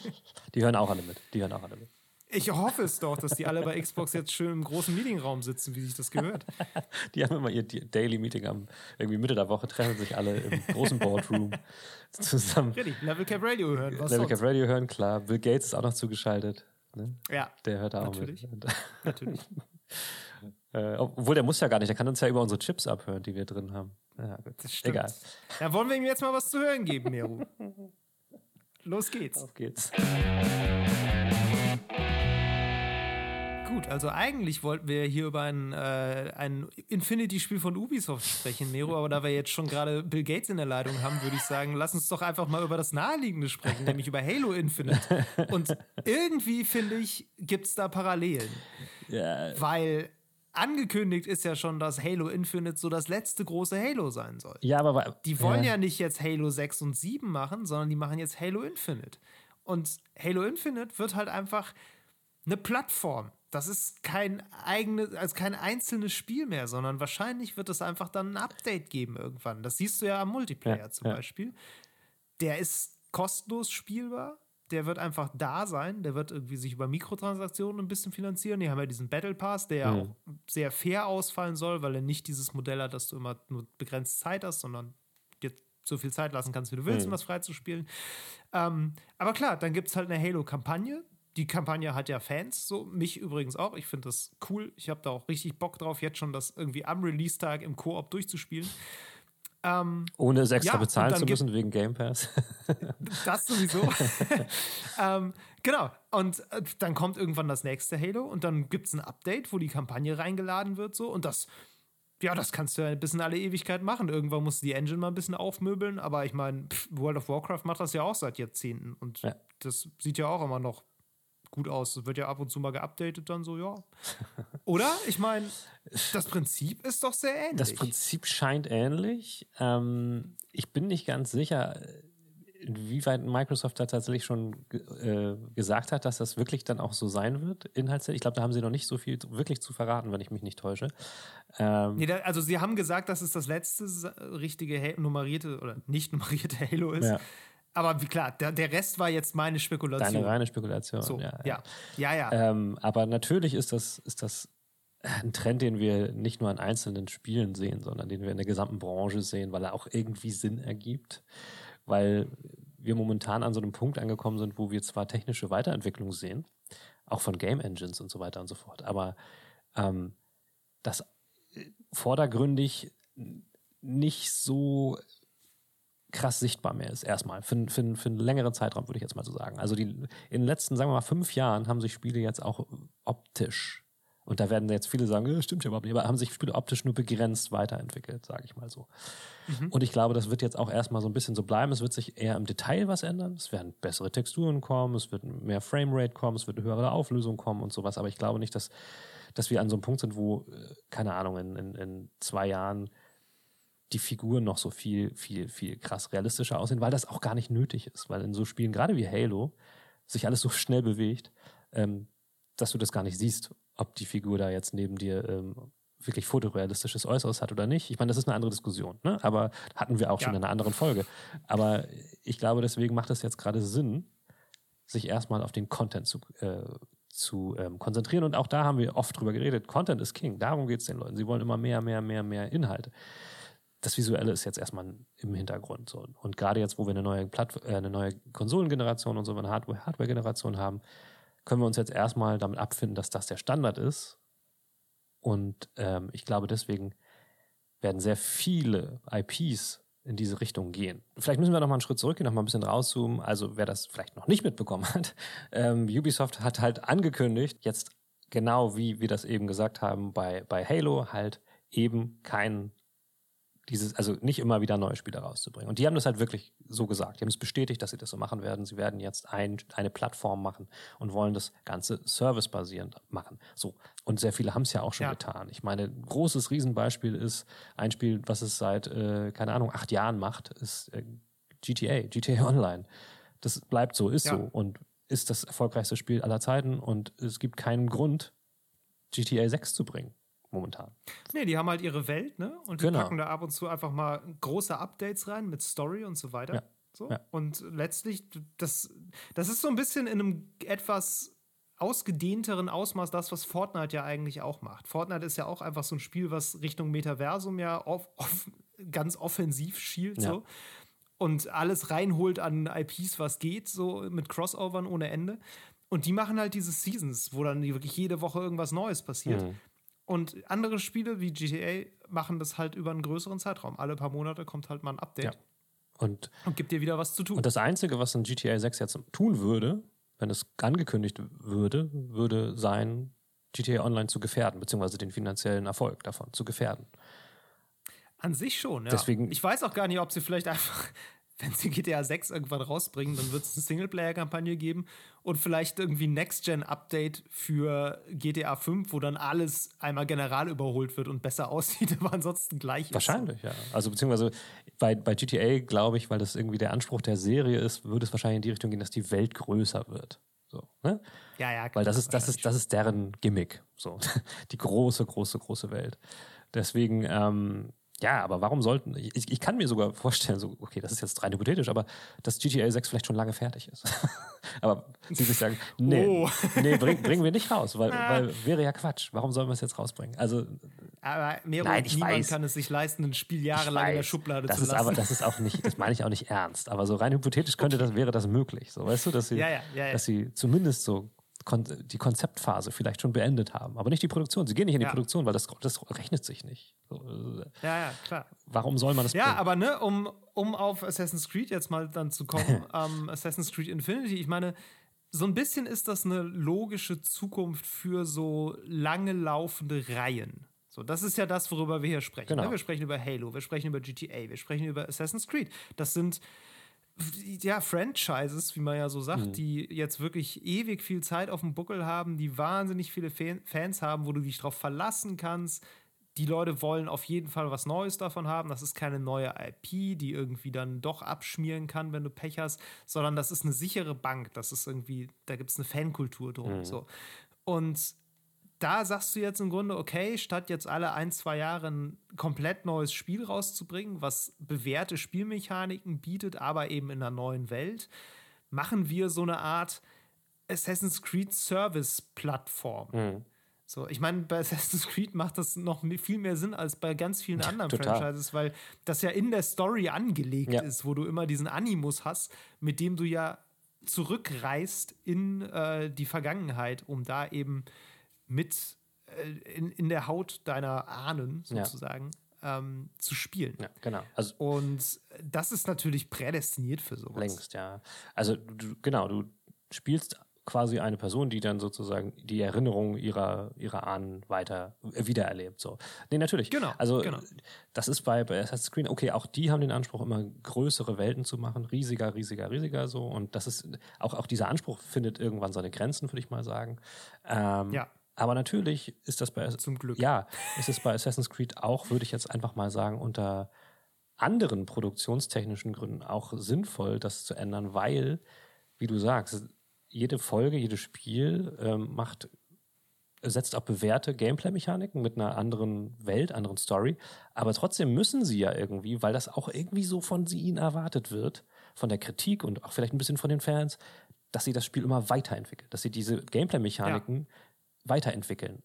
[SPEAKER 1] die hören auch alle mit. Die hören auch alle mit.
[SPEAKER 2] Ich hoffe es doch, dass die alle bei Xbox jetzt schön im großen Meetingraum sitzen, wie sich das gehört.
[SPEAKER 1] Die haben immer ihr Daily Meeting am irgendwie Mitte der Woche, treffen sich alle im großen Boardroom zusammen.
[SPEAKER 2] Richtig, Level Cap Radio hören.
[SPEAKER 1] Was Level Cap Radio hören, klar. Bill Gates ist auch noch zugeschaltet. Ne?
[SPEAKER 2] Ja.
[SPEAKER 1] Der hört da
[SPEAKER 2] auch Natürlich.
[SPEAKER 1] mit.
[SPEAKER 2] Natürlich.
[SPEAKER 1] äh, obwohl, der muss ja gar nicht. Der kann uns ja über unsere Chips abhören, die wir drin haben. Ja, gut.
[SPEAKER 2] Das stimmt. Egal. Dann wollen wir ihm jetzt mal was zu hören geben, Meru. Los geht's.
[SPEAKER 1] Auf geht's.
[SPEAKER 2] Gut, also eigentlich wollten wir hier über ein, äh, ein Infinity-Spiel von Ubisoft sprechen, Mero, aber da wir jetzt schon gerade Bill Gates in der Leitung haben, würde ich sagen, lass uns doch einfach mal über das Naheliegende sprechen, nämlich über Halo Infinite. Und irgendwie, finde ich, gibt es da Parallelen.
[SPEAKER 1] Ja.
[SPEAKER 2] Weil angekündigt ist ja schon, dass Halo Infinite so das letzte große Halo sein soll.
[SPEAKER 1] Ja, aber.
[SPEAKER 2] Die wollen ja. ja nicht jetzt Halo 6 und 7 machen, sondern die machen jetzt Halo Infinite. Und Halo Infinite wird halt einfach eine Plattform das ist kein eigenes, also kein einzelnes Spiel mehr, sondern wahrscheinlich wird es einfach dann ein Update geben irgendwann. Das siehst du ja am Multiplayer ja, zum ja. Beispiel. Der ist kostenlos spielbar. Der wird einfach da sein. Der wird irgendwie sich über Mikrotransaktionen ein bisschen finanzieren. Die haben ja diesen Battle Pass, der mhm. ja auch sehr fair ausfallen soll, weil er nicht dieses Modell hat, dass du immer nur begrenzt Zeit hast, sondern dir so viel Zeit lassen kannst, wie du willst, mhm. um das freizuspielen. Ähm, aber klar, dann gibt es halt eine Halo-Kampagne, die Kampagne hat ja Fans, so mich übrigens auch. Ich finde das cool. Ich habe da auch richtig Bock drauf, jetzt schon das irgendwie am Release-Tag im Koop durchzuspielen. Ähm,
[SPEAKER 1] Ohne es extra ja, bezahlen zu müssen wegen Game Pass.
[SPEAKER 2] das sowieso. ähm, genau. Und äh, dann kommt irgendwann das nächste Halo und dann gibt es ein Update, wo die Kampagne reingeladen wird. So. Und das, ja, das kannst du ja ein bisschen alle Ewigkeit machen. Irgendwann musst du die Engine mal ein bisschen aufmöbeln. Aber ich meine, World of Warcraft macht das ja auch seit Jahrzehnten. Und ja. das sieht ja auch immer noch gut aus. Das wird ja ab und zu mal geupdatet, dann so, ja. Oder? Ich meine, das Prinzip ist doch sehr ähnlich.
[SPEAKER 1] Das Prinzip scheint ähnlich. Ähm, ich bin nicht ganz sicher, inwieweit Microsoft da tatsächlich schon äh, gesagt hat, dass das wirklich dann auch so sein wird, inhaltlich. Ich glaube, da haben sie noch nicht so viel wirklich zu verraten, wenn ich mich nicht täusche.
[SPEAKER 2] Ähm, nee, da, also sie haben gesagt, dass es das letzte richtige nummerierte oder nicht nummerierte Halo ist. Ja. Aber wie klar, der, der Rest war jetzt meine Spekulation.
[SPEAKER 1] Deine reine Spekulation,
[SPEAKER 2] so,
[SPEAKER 1] ja.
[SPEAKER 2] Ja, ja. ja.
[SPEAKER 1] Ähm, aber natürlich ist das, ist das ein Trend, den wir nicht nur an einzelnen Spielen sehen, sondern den wir in der gesamten Branche sehen, weil er auch irgendwie Sinn ergibt. Weil wir momentan an so einem Punkt angekommen sind, wo wir zwar technische Weiterentwicklung sehen, auch von Game Engines und so weiter und so fort, aber ähm, das vordergründig nicht so krass sichtbar mehr ist, erstmal. Für, für, für einen längeren Zeitraum, würde ich jetzt mal so sagen. Also die, in den letzten, sagen wir mal, fünf Jahren haben sich Spiele jetzt auch optisch, und da werden jetzt viele sagen, stimmt ja überhaupt nicht, aber haben sich Spiele optisch nur begrenzt weiterentwickelt, sage ich mal so. Mhm. Und ich glaube, das wird jetzt auch erstmal so ein bisschen so bleiben. Es wird sich eher im Detail was ändern. Es werden bessere Texturen kommen, es wird mehr Framerate kommen, es wird eine höhere Auflösung kommen und sowas. Aber ich glaube nicht, dass, dass wir an so einem Punkt sind, wo, äh, keine Ahnung, in, in, in zwei Jahren die Figuren noch so viel, viel, viel krass realistischer aussehen, weil das auch gar nicht nötig ist. Weil in so Spielen, gerade wie Halo, sich alles so schnell bewegt, ähm, dass du das gar nicht siehst, ob die Figur da jetzt neben dir ähm, wirklich fotorealistisches Äußeres hat oder nicht. Ich meine, das ist eine andere Diskussion, ne? aber hatten wir auch ja. schon in einer anderen Folge. Aber ich glaube, deswegen macht es jetzt gerade Sinn, sich erstmal auf den Content zu, äh, zu ähm, konzentrieren. Und auch da haben wir oft drüber geredet. Content ist King. Darum geht es den Leuten. Sie wollen immer mehr, mehr, mehr, mehr Inhalte das Visuelle ist jetzt erstmal im Hintergrund. So. Und gerade jetzt, wo wir eine neue, Platt äh, eine neue Konsolengeneration und so eine Hardware-Generation haben, können wir uns jetzt erstmal damit abfinden, dass das der Standard ist. Und ähm, ich glaube, deswegen werden sehr viele IPs in diese Richtung gehen. Vielleicht müssen wir noch mal einen Schritt zurückgehen, noch mal ein bisschen rauszoomen. Also wer das vielleicht noch nicht mitbekommen hat, ähm, Ubisoft hat halt angekündigt, jetzt genau wie wir das eben gesagt haben bei, bei Halo, halt eben keinen dieses, also nicht immer wieder neue Spiele rauszubringen. Und die haben das halt wirklich so gesagt. Die haben es bestätigt, dass sie das so machen werden. Sie werden jetzt ein, eine Plattform machen und wollen das Ganze servicebasierend machen. So. Und sehr viele haben es ja auch schon ja. getan. Ich meine, großes Riesenbeispiel ist ein Spiel, was es seit, äh, keine Ahnung, acht Jahren macht, ist äh, GTA, GTA Online. Das bleibt so, ist ja. so und ist das erfolgreichste Spiel aller Zeiten und es gibt keinen Grund, GTA 6 zu bringen momentan.
[SPEAKER 2] Nee, die haben halt ihre Welt, ne? Und die genau. packen da ab und zu einfach mal große Updates rein mit Story und so weiter. Ja. So. Ja. Und letztlich, das, das ist so ein bisschen in einem etwas ausgedehnteren Ausmaß das, was Fortnite ja eigentlich auch macht. Fortnite ist ja auch einfach so ein Spiel, was Richtung Metaversum ja off, off, ganz offensiv schielt. Ja. So. Und alles reinholt an IPs, was geht, so mit Crossovern ohne Ende. Und die machen halt diese Seasons, wo dann wirklich jede Woche irgendwas Neues passiert. Mhm. Und andere Spiele wie GTA machen das halt über einen größeren Zeitraum. Alle paar Monate kommt halt mal ein Update. Ja.
[SPEAKER 1] Und,
[SPEAKER 2] und gibt dir wieder was zu tun.
[SPEAKER 1] Und das Einzige, was ein GTA 6 jetzt tun würde, wenn es angekündigt würde, würde sein, GTA Online zu gefährden, beziehungsweise den finanziellen Erfolg davon zu gefährden.
[SPEAKER 2] An sich schon, ja.
[SPEAKER 1] Deswegen,
[SPEAKER 2] ich weiß auch gar nicht, ob sie vielleicht einfach wenn sie GTA 6 irgendwann rausbringen, dann wird es eine Singleplayer-Kampagne geben und vielleicht irgendwie Next-Gen-Update für GTA 5, wo dann alles einmal general überholt wird und besser aussieht, aber ansonsten gleich
[SPEAKER 1] Wahrscheinlich, ist. Wahrscheinlich, ja. Also beziehungsweise bei, bei GTA, glaube ich, weil das irgendwie der Anspruch der Serie ist, würde es wahrscheinlich in die Richtung gehen, dass die Welt größer wird. So, ne?
[SPEAKER 2] Ja, ja, klar,
[SPEAKER 1] Weil das ist, das ist, das ist deren Gimmick. So. Die große, große, große Welt. Deswegen, ähm, ja, aber warum sollten, ich, ich kann mir sogar vorstellen, so, okay, das ist jetzt rein hypothetisch, aber dass GTA 6 vielleicht schon lange fertig ist. aber sie sich sagen, nee, oh. nee bring, bringen wir nicht raus, weil, ah. weil wäre ja Quatsch. Warum sollen wir es jetzt rausbringen? Also,
[SPEAKER 2] aber mehr nein, ich niemand weiß. kann es sich leisten, ein Spiel jahrelang in der Schublade
[SPEAKER 1] das
[SPEAKER 2] zu
[SPEAKER 1] ist
[SPEAKER 2] lassen.
[SPEAKER 1] Aber, das ist auch nicht, das meine ich auch nicht ernst. Aber so rein hypothetisch könnte okay. das, wäre das möglich. So, weißt du, dass sie,
[SPEAKER 2] ja, ja, ja,
[SPEAKER 1] dass sie zumindest so die Konzeptphase vielleicht schon beendet haben, aber nicht die Produktion. Sie gehen nicht in die ja. Produktion, weil das, das rechnet sich nicht.
[SPEAKER 2] Äh, ja, ja, klar.
[SPEAKER 1] Warum soll man das?
[SPEAKER 2] Ja, bringen? aber ne, um, um auf Assassin's Creed jetzt mal dann zu kommen, ähm, Assassin's Creed Infinity, ich meine, so ein bisschen ist das eine logische Zukunft für so lange laufende Reihen. So, das ist ja das, worüber wir hier sprechen. Ne? Genau. Ne? Wir sprechen über Halo, wir sprechen über GTA, wir sprechen über Assassin's Creed. Das sind ja, Franchises, wie man ja so sagt, mhm. die jetzt wirklich ewig viel Zeit auf dem Buckel haben, die wahnsinnig viele Fans haben, wo du dich drauf verlassen kannst. Die Leute wollen auf jeden Fall was Neues davon haben. Das ist keine neue IP, die irgendwie dann doch abschmieren kann, wenn du Pech hast, sondern das ist eine sichere Bank. Das ist irgendwie, da gibt es eine Fankultur drum. Mhm. So. Und da sagst du jetzt im Grunde, okay, statt jetzt alle ein, zwei Jahre ein komplett neues Spiel rauszubringen, was bewährte Spielmechaniken bietet, aber eben in einer neuen Welt, machen wir so eine Art Assassin's Creed Service Plattform. Mhm. So, ich meine, bei Assassin's Creed macht das noch viel mehr Sinn als bei ganz vielen anderen Total. Franchises, weil das ja in der Story angelegt ja. ist, wo du immer diesen Animus hast, mit dem du ja zurückreist in äh, die Vergangenheit, um da eben mit in, in der Haut deiner Ahnen sozusagen ja. ähm, zu spielen.
[SPEAKER 1] Ja, genau.
[SPEAKER 2] Also, und das ist natürlich prädestiniert für sowas.
[SPEAKER 1] Längst, ja. Also du, genau, du spielst quasi eine Person, die dann sozusagen die Erinnerung ihrer, ihrer Ahnen weiter äh, wiedererlebt. So. Nee, natürlich.
[SPEAKER 2] Genau.
[SPEAKER 1] Also
[SPEAKER 2] genau.
[SPEAKER 1] das ist bei, bei Assassin's Creed, okay, auch die haben den Anspruch, immer größere Welten zu machen, riesiger, riesiger, riesiger so. Und das ist, auch, auch dieser Anspruch findet irgendwann seine Grenzen, würde ich mal sagen. Ähm,
[SPEAKER 2] ja.
[SPEAKER 1] Aber natürlich ist das bei
[SPEAKER 2] zum Glück.
[SPEAKER 1] Ja, ist es bei Assassin's Creed auch, würde ich jetzt einfach mal sagen, unter anderen produktionstechnischen Gründen auch sinnvoll, das zu ändern, weil, wie du sagst, jede Folge, jedes Spiel ähm, macht, setzt auf bewährte Gameplay-Mechaniken mit einer anderen Welt, anderen Story. Aber trotzdem müssen sie ja irgendwie, weil das auch irgendwie so von sie ihnen erwartet wird, von der Kritik und auch vielleicht ein bisschen von den Fans, dass sie das Spiel immer weiterentwickeln, dass sie diese Gameplay-Mechaniken ja. Weiterentwickeln.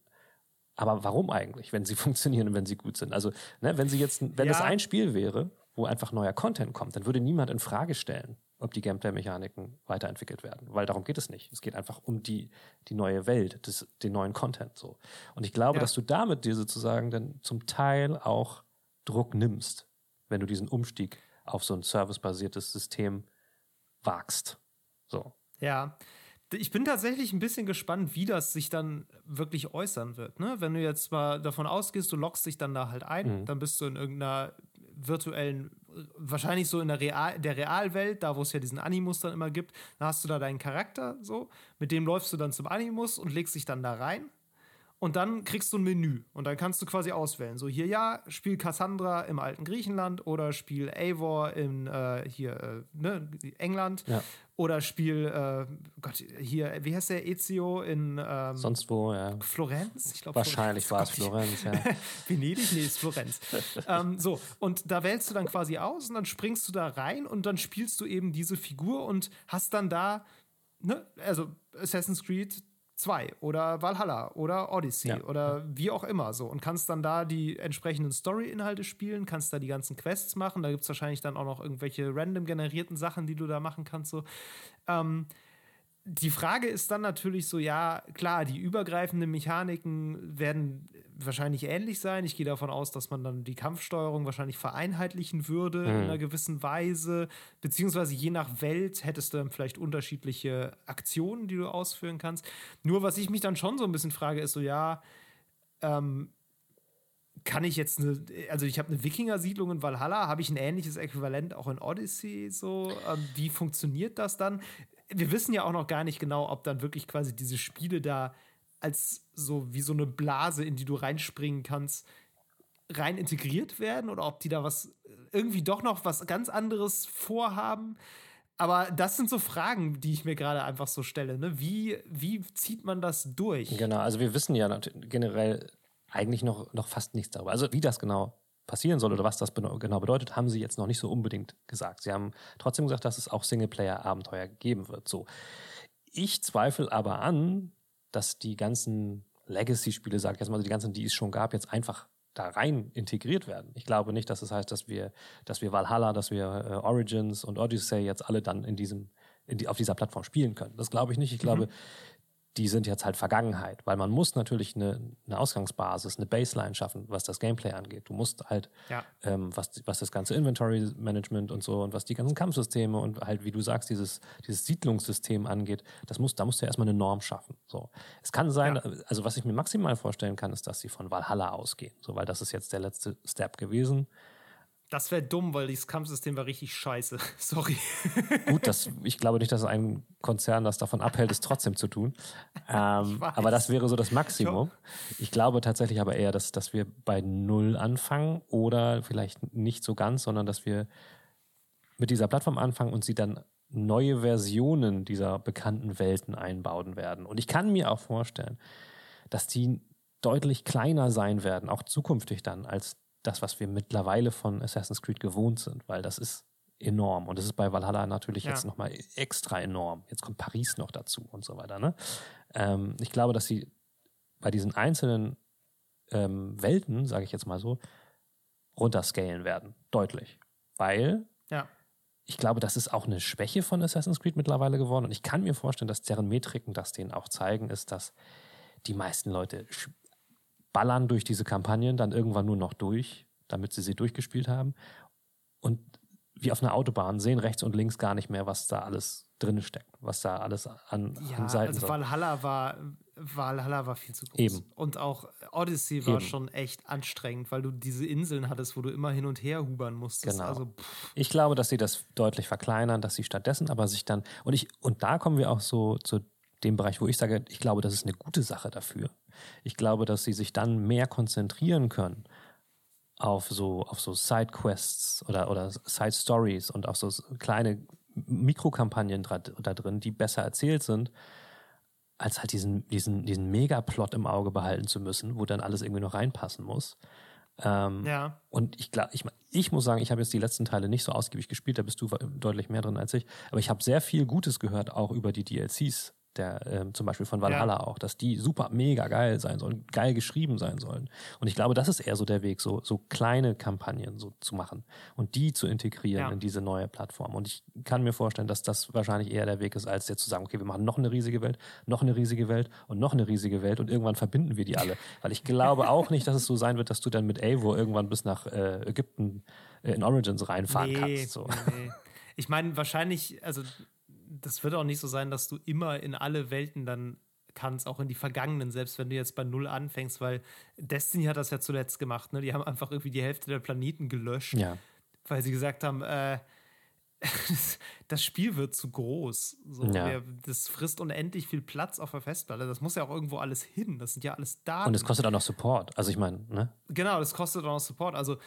[SPEAKER 1] Aber warum eigentlich, wenn sie funktionieren und wenn sie gut sind? Also, ne, wenn sie jetzt, wenn ja. das ein Spiel wäre, wo einfach neuer Content kommt, dann würde niemand in Frage stellen, ob die Gameplay-Mechaniken weiterentwickelt werden. Weil darum geht es nicht. Es geht einfach um die, die neue Welt, des, den neuen Content. So. Und ich glaube, ja. dass du damit dir sozusagen dann zum Teil auch Druck nimmst, wenn du diesen Umstieg auf so ein servicebasiertes System wagst. So.
[SPEAKER 2] Ja. Ich bin tatsächlich ein bisschen gespannt, wie das sich dann wirklich äußern wird. Ne? Wenn du jetzt mal davon ausgehst, du loggst dich dann da halt ein, mhm. dann bist du in irgendeiner virtuellen, wahrscheinlich so in der, Real, der Realwelt, da wo es ja diesen Animus dann immer gibt, da hast du da deinen Charakter so, mit dem läufst du dann zum Animus und legst dich dann da rein. Und dann kriegst du ein Menü und dann kannst du quasi auswählen. So hier ja, spiel Cassandra im alten Griechenland oder spiel Eivor in äh, hier äh, ne, England
[SPEAKER 1] ja.
[SPEAKER 2] oder spiel äh, Gott hier wie heißt der Ezio in ähm,
[SPEAKER 1] sonst wo ja
[SPEAKER 2] Florenz. Ich
[SPEAKER 1] glaube wahrscheinlich war es Florenz. Ja.
[SPEAKER 2] Venedig, nee, ist Florenz. ähm, so und da wählst du dann quasi aus und dann springst du da rein und dann spielst du eben diese Figur und hast dann da ne, also Assassin's Creed 2 oder Valhalla oder Odyssey ja. oder wie auch immer so und kannst dann da die entsprechenden Story-Inhalte spielen, kannst da die ganzen Quests machen. Da gibt es wahrscheinlich dann auch noch irgendwelche random generierten Sachen, die du da machen kannst. So. Ähm, die Frage ist dann natürlich so, ja, klar, die übergreifenden Mechaniken werden wahrscheinlich ähnlich sein. Ich gehe davon aus, dass man dann die Kampfsteuerung wahrscheinlich vereinheitlichen würde mhm. in einer gewissen Weise. Beziehungsweise je nach Welt hättest du dann vielleicht unterschiedliche Aktionen, die du ausführen kannst. Nur was ich mich dann schon so ein bisschen frage, ist so, ja, ähm, kann ich jetzt eine, also ich habe eine Wikinger-Siedlung in Valhalla, habe ich ein ähnliches Äquivalent auch in Odyssey so? Ähm, wie funktioniert das dann? Wir wissen ja auch noch gar nicht genau, ob dann wirklich quasi diese Spiele da als so wie so eine Blase, in die du reinspringen kannst, rein integriert werden oder ob die da was irgendwie doch noch was ganz anderes vorhaben. Aber das sind so Fragen, die ich mir gerade einfach so stelle. Ne? Wie, wie zieht man das durch?
[SPEAKER 1] Genau, also wir wissen ja generell eigentlich noch, noch fast nichts darüber. Also wie das genau passieren soll oder was das genau bedeutet, haben sie jetzt noch nicht so unbedingt gesagt. Sie haben trotzdem gesagt, dass es auch Singleplayer-Abenteuer geben wird. So. Ich zweifle aber an, dass die ganzen Legacy-Spiele, sag ich jetzt mal, die ganzen, die es schon gab, jetzt einfach da rein integriert werden. Ich glaube nicht, dass es das heißt, dass wir, dass wir Valhalla, dass wir äh, Origins und Odyssey jetzt alle dann in diesem, in die, auf dieser Plattform spielen können. Das glaube ich nicht. Ich glaube, mhm die sind jetzt halt Vergangenheit, weil man muss natürlich eine, eine Ausgangsbasis, eine Baseline schaffen, was das Gameplay angeht. Du musst halt,
[SPEAKER 2] ja.
[SPEAKER 1] ähm, was, was das ganze Inventory Management und so und was die ganzen Kampfsysteme und halt, wie du sagst, dieses, dieses Siedlungssystem angeht, das muss, da musst du ja erstmal eine Norm schaffen. So. Es kann sein, ja. also was ich mir maximal vorstellen kann, ist, dass sie von Valhalla ausgehen, so, weil das ist jetzt der letzte Step gewesen.
[SPEAKER 2] Das wäre dumm, weil dieses Kampfsystem war richtig scheiße. Sorry.
[SPEAKER 1] Gut, das, ich glaube nicht, dass ein Konzern das davon abhält, es trotzdem zu tun. Ähm, aber das wäre so das Maximum. Ich glaube tatsächlich aber eher, dass, dass wir bei Null anfangen oder vielleicht nicht so ganz, sondern dass wir mit dieser Plattform anfangen und sie dann neue Versionen dieser bekannten Welten einbauen werden. Und ich kann mir auch vorstellen, dass die deutlich kleiner sein werden, auch zukünftig dann, als das, was wir mittlerweile von Assassin's Creed gewohnt sind, weil das ist enorm. Und das ist bei Valhalla natürlich ja. jetzt nochmal extra enorm. Jetzt kommt Paris noch dazu und so weiter. Ne? Ähm, ich glaube, dass sie bei diesen einzelnen ähm, Welten, sage ich jetzt mal so, runterscalen werden. Deutlich. Weil
[SPEAKER 2] ja.
[SPEAKER 1] ich glaube, das ist auch eine Schwäche von Assassin's Creed mittlerweile geworden. Und ich kann mir vorstellen, dass deren Metriken das denen auch zeigen, ist, dass die meisten Leute ballern durch diese Kampagnen dann irgendwann nur noch durch, damit sie sie durchgespielt haben. Und wie auf einer Autobahn sehen rechts und links gar nicht mehr, was da alles drin steckt, was da alles an,
[SPEAKER 2] ja,
[SPEAKER 1] an Seiten
[SPEAKER 2] also Valhalla war Valhalla war viel zu groß.
[SPEAKER 1] Eben.
[SPEAKER 2] Und auch Odyssey war
[SPEAKER 1] Eben.
[SPEAKER 2] schon echt anstrengend, weil du diese Inseln hattest, wo du immer hin und her hubern musstest.
[SPEAKER 1] Genau.
[SPEAKER 2] Also,
[SPEAKER 1] Ich glaube, dass sie das deutlich verkleinern, dass sie stattdessen aber sich dann und ich und da kommen wir auch so zu dem Bereich, wo ich sage, ich glaube, das ist eine gute Sache dafür. Ich glaube, dass sie sich dann mehr konzentrieren können auf so auf so Side-Quests oder oder Side-Stories und auch so kleine Mikrokampagnen da drin, die besser erzählt sind, als halt diesen diesen diesen Megaplot im Auge behalten zu müssen, wo dann alles irgendwie noch reinpassen muss. Ähm,
[SPEAKER 2] ja.
[SPEAKER 1] und ich glaube, ich, ich muss sagen, ich habe jetzt die letzten Teile nicht so ausgiebig gespielt, da bist du deutlich mehr drin als ich. Aber ich habe sehr viel Gutes gehört, auch über die DLCs, der ähm, zum Beispiel von Valhalla auch, dass die super mega geil sein sollen, geil geschrieben sein sollen. Und ich glaube, das ist eher so der Weg, so, so kleine Kampagnen so zu machen und die zu integrieren
[SPEAKER 2] Ja.
[SPEAKER 1] in diese neue Plattform. Und ich kann mir vorstellen, dass das wahrscheinlich eher der Weg ist, als jetzt zu sagen, okay, wir machen noch eine riesige Welt, noch eine riesige Welt und noch eine riesige Welt und irgendwann verbinden wir die alle. Weil ich glaube auch nicht, dass es so sein wird, dass du dann mit Eivor irgendwann bis nach äh, Ägypten äh, in Origins reinfahren kannst. So.
[SPEAKER 2] nee, nee. Ich meine, wahrscheinlich, also das wird auch nicht so sein, dass du immer in alle Welten dann kannst, auch in die vergangenen, selbst wenn du jetzt bei Null anfängst, weil Destiny hat das ja zuletzt gemacht, ne? Die haben einfach irgendwie die Hälfte der Planeten gelöscht,
[SPEAKER 1] Ja.
[SPEAKER 2] weil sie gesagt haben, äh, das Spiel wird zu groß. So,
[SPEAKER 1] Ja.
[SPEAKER 2] wir, das frisst unendlich viel Platz auf der Festplatte. Das muss ja auch irgendwo alles hin. Das sind ja alles Daten.
[SPEAKER 1] Und es kostet auch noch Support. Also ich meine, ne?
[SPEAKER 2] Genau, das kostet auch noch Support. Also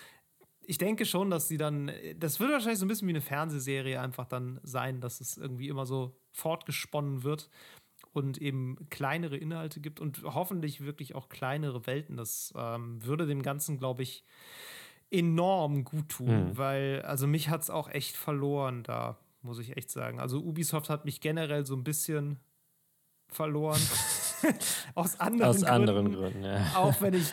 [SPEAKER 2] ich denke schon, dass sie dann, das wird wahrscheinlich so ein bisschen wie eine Fernsehserie einfach dann sein, dass es irgendwie immer so fortgesponnen wird und eben kleinere Inhalte gibt und hoffentlich wirklich auch kleinere Welten. Das ähm, würde dem Ganzen, glaube ich, enorm gut tun,
[SPEAKER 1] Mhm.
[SPEAKER 2] weil, also mich hat es auch echt verloren da, muss ich echt sagen. Also Ubisoft hat mich generell so ein bisschen verloren. Aus anderen
[SPEAKER 1] Aus
[SPEAKER 2] Gründen
[SPEAKER 1] anderen Gründen, ja.
[SPEAKER 2] auch wenn ich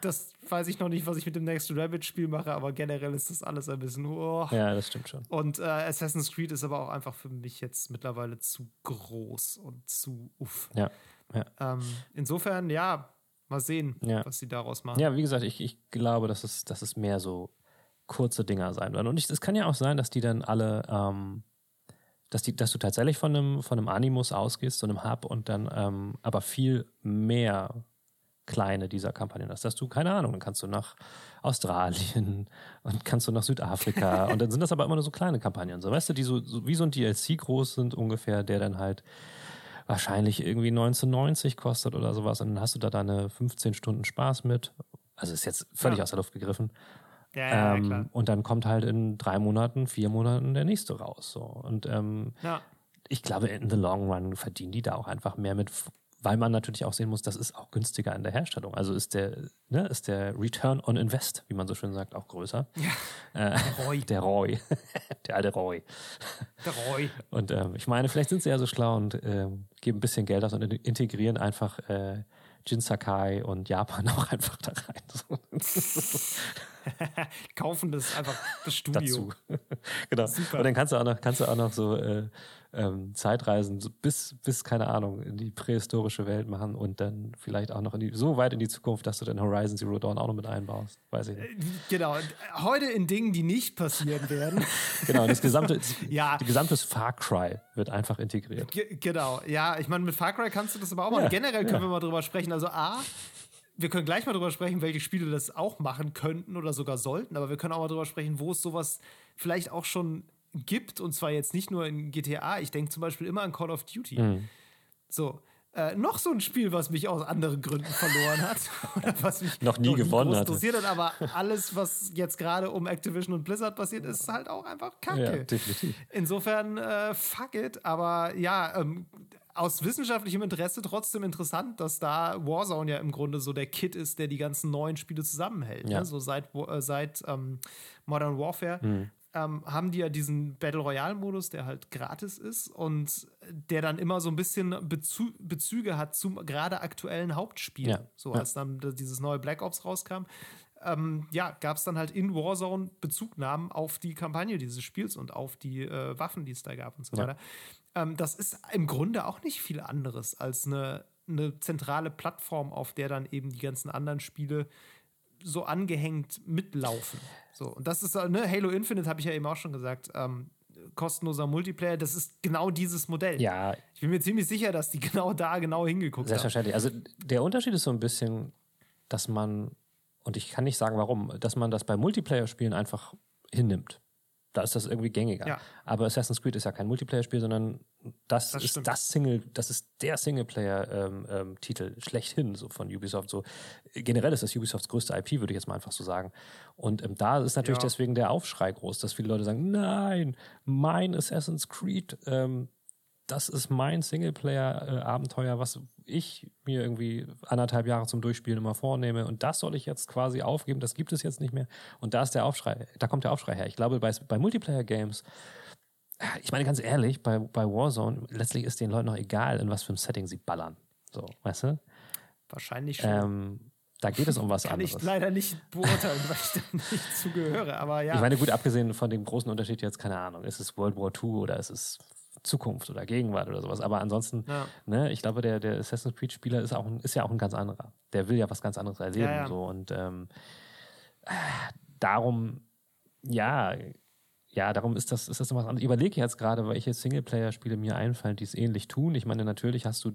[SPEAKER 2] das weiß ich noch nicht, was ich mit dem Next Rabbit Spiel mache, aber generell ist das alles ein bisschen oh.
[SPEAKER 1] Ja, das stimmt schon.
[SPEAKER 2] Und äh, Assassin's Creed ist aber auch einfach für mich jetzt mittlerweile zu groß und zu uff.
[SPEAKER 1] Ja. Ja.
[SPEAKER 2] Ähm, insofern, ja, mal sehen,
[SPEAKER 1] Ja.
[SPEAKER 2] was sie daraus machen.
[SPEAKER 1] Ja, wie gesagt, ich, ich glaube, dass es, dass es mehr so kurze Dinger sein werden. Und es kann ja auch sein, dass die dann alle, ähm, dass, die, dass du tatsächlich von einem, von einem Animus ausgehst, so einem Hub und dann ähm, aber viel mehr kleine dieser Kampagnen hast. Dass du, keine Ahnung, dann kannst du nach Australien und kannst du nach Südafrika und dann sind das aber immer nur so kleine Kampagnen, so weißt du, die so, so wie so ein DLC groß sind ungefähr, der dann halt wahrscheinlich irgendwie 1990 kostet oder sowas und dann hast du da deine 15 Stunden Spaß mit. Also ist jetzt völlig
[SPEAKER 2] Ja.
[SPEAKER 1] aus der Luft gegriffen.
[SPEAKER 2] ja, ja,
[SPEAKER 1] ähm,
[SPEAKER 2] klar.
[SPEAKER 1] und dann kommt halt in drei Monaten, vier Monaten der nächste raus. So. Und ähm,
[SPEAKER 2] Ja,
[SPEAKER 1] ich glaube, in the long run verdienen die da auch einfach mehr mit, weil man natürlich auch sehen muss, das ist auch günstiger in der Herstellung. Also ist der, ne, ist der Return on Invest, wie man so schön sagt, auch größer. Äh,
[SPEAKER 2] Roy.
[SPEAKER 1] der Roy. der alte Roy.
[SPEAKER 2] der Roy.
[SPEAKER 1] Und ähm, ich meine, vielleicht sind sie ja so schlau und ähm, geben ein bisschen Geld aus und in- integrieren einfach äh, Jin Sakai und Japan auch einfach da rein.
[SPEAKER 2] Kaufen das einfach das Studio.
[SPEAKER 1] dazu. genau.
[SPEAKER 2] Super.
[SPEAKER 1] Und dann kannst du auch noch, kannst du auch noch so äh, ähm, Zeitreisen so bis, bis, keine Ahnung, in die prähistorische Welt machen und dann vielleicht auch noch in die, so weit in die Zukunft, dass du dann Horizon Zero Dawn auch noch mit einbaust. Weiß ich nicht.
[SPEAKER 2] Genau. Heute in Dingen, die nicht passieren werden.
[SPEAKER 1] Genau, das gesamte,
[SPEAKER 2] Ja.
[SPEAKER 1] die gesamte Far Cry wird einfach integriert.
[SPEAKER 2] Ge genau, ja, ich meine, mit Far Cry kannst du das aber auch machen.
[SPEAKER 1] Ja,
[SPEAKER 2] Generell können
[SPEAKER 1] ja.
[SPEAKER 2] wir mal drüber sprechen. Also, A, wir können gleich mal drüber sprechen, welche Spiele das auch machen könnten oder sogar sollten, aber wir können auch mal drüber sprechen, wo es sowas vielleicht auch schon gibt und zwar jetzt nicht nur in GTA. Ich denke zum Beispiel immer an Call of Duty.
[SPEAKER 1] Mhm.
[SPEAKER 2] So. Äh, noch so ein Spiel, was mich aus anderen Gründen verloren hat. Oder was mich
[SPEAKER 1] Noch nie gewonnen
[SPEAKER 2] groß
[SPEAKER 1] hatte.
[SPEAKER 2] interessiert hat. Aber alles, was jetzt gerade um Activision und Blizzard passiert, ist halt auch einfach Kacke.
[SPEAKER 1] Ja, definitiv.
[SPEAKER 2] Insofern, äh, fuck it. Aber ja, ähm, aus wissenschaftlichem Interesse trotzdem interessant, dass da Warzone ja im Grunde so der Kit ist, der die ganzen neuen Spiele zusammenhält.
[SPEAKER 1] Ja.
[SPEAKER 2] Ne? So seit, äh, seit ähm, Modern Warfare.
[SPEAKER 1] Mhm.
[SPEAKER 2] Ähm, haben die ja diesen Battle Royale-Modus, der halt gratis ist und der dann immer so ein bisschen Bezü Bezüge hat zum gerade aktuellen Hauptspiel.
[SPEAKER 1] Ja.
[SPEAKER 2] So,
[SPEAKER 1] Ja.
[SPEAKER 2] als dann dieses neue Black Ops rauskam, ähm, ja, gab es dann halt in Warzone Bezugnahmen auf die Kampagne dieses Spiels und auf die äh, Waffen, die es da gab und so
[SPEAKER 1] Ja.
[SPEAKER 2] weiter. Ähm, das ist im Grunde auch nicht viel anderes als eine, eine zentrale Plattform, auf der dann eben die ganzen anderen Spiele so angehängt mitlaufen. So, und das ist, ne, Halo Infinite habe ich ja eben auch schon gesagt, ähm, kostenloser Multiplayer, das ist genau dieses Modell.
[SPEAKER 1] Ja.
[SPEAKER 2] Ich bin mir ziemlich sicher, dass die genau da genau hingeguckt
[SPEAKER 1] Selbstverständlich. haben. Selbstverständlich. Also der Unterschied ist so ein bisschen, dass man, und ich kann nicht sagen warum, dass man das bei Multiplayer-Spielen einfach hinnimmt. Da ist das irgendwie gängiger. Ja. Aber Assassin's Creed ist ja kein Multiplayer-Spiel, sondern das, das ist stimmt. das Single, das ist der Singleplayer-Titel ähm, ähm, schlechthin so von Ubisoft. So generell ist das Ubisofts größte IP, würde ich jetzt mal einfach so sagen. Und ähm, da ist natürlich ja. deswegen der Aufschrei groß, dass viele Leute sagen: Nein, mein Assassin's Creed ähm, das ist mein Singleplayer-Abenteuer, was ich mir irgendwie anderthalb Jahre zum Durchspielen immer vornehme. Und das soll ich jetzt quasi aufgeben, das gibt es jetzt nicht mehr. Und da ist der Aufschrei, da kommt der Aufschrei her. Ich glaube, bei, bei Multiplayer-Games, ich meine ganz ehrlich, bei, bei Warzone, letztlich ist den Leuten noch egal, in was für ein Setting sie ballern. So, weißt du?
[SPEAKER 2] Wahrscheinlich schon.
[SPEAKER 1] Ähm, da geht es um was
[SPEAKER 2] Kann
[SPEAKER 1] anderes.
[SPEAKER 2] Kann ich leider nicht beurteilen, weil ich da nicht zugehöre, aber ja.
[SPEAKER 1] Ich meine, gut, abgesehen von dem großen Unterschied jetzt, keine Ahnung, ist es World War II oder ist es Zukunft oder Gegenwart oder sowas. Aber ansonsten, ja. ne, ich glaube, der, der Assassin's Creed-Spieler ist, ist ja auch ein ganz anderer. Der will ja was ganz anderes erleben. Ja, ja. So. Und ähm, darum, ja, ja, darum ist das, ist das was anderes. Ich überlege jetzt gerade, welche Singleplayer-Spiele mir einfallen, die es ähnlich tun. Ich meine, natürlich hast du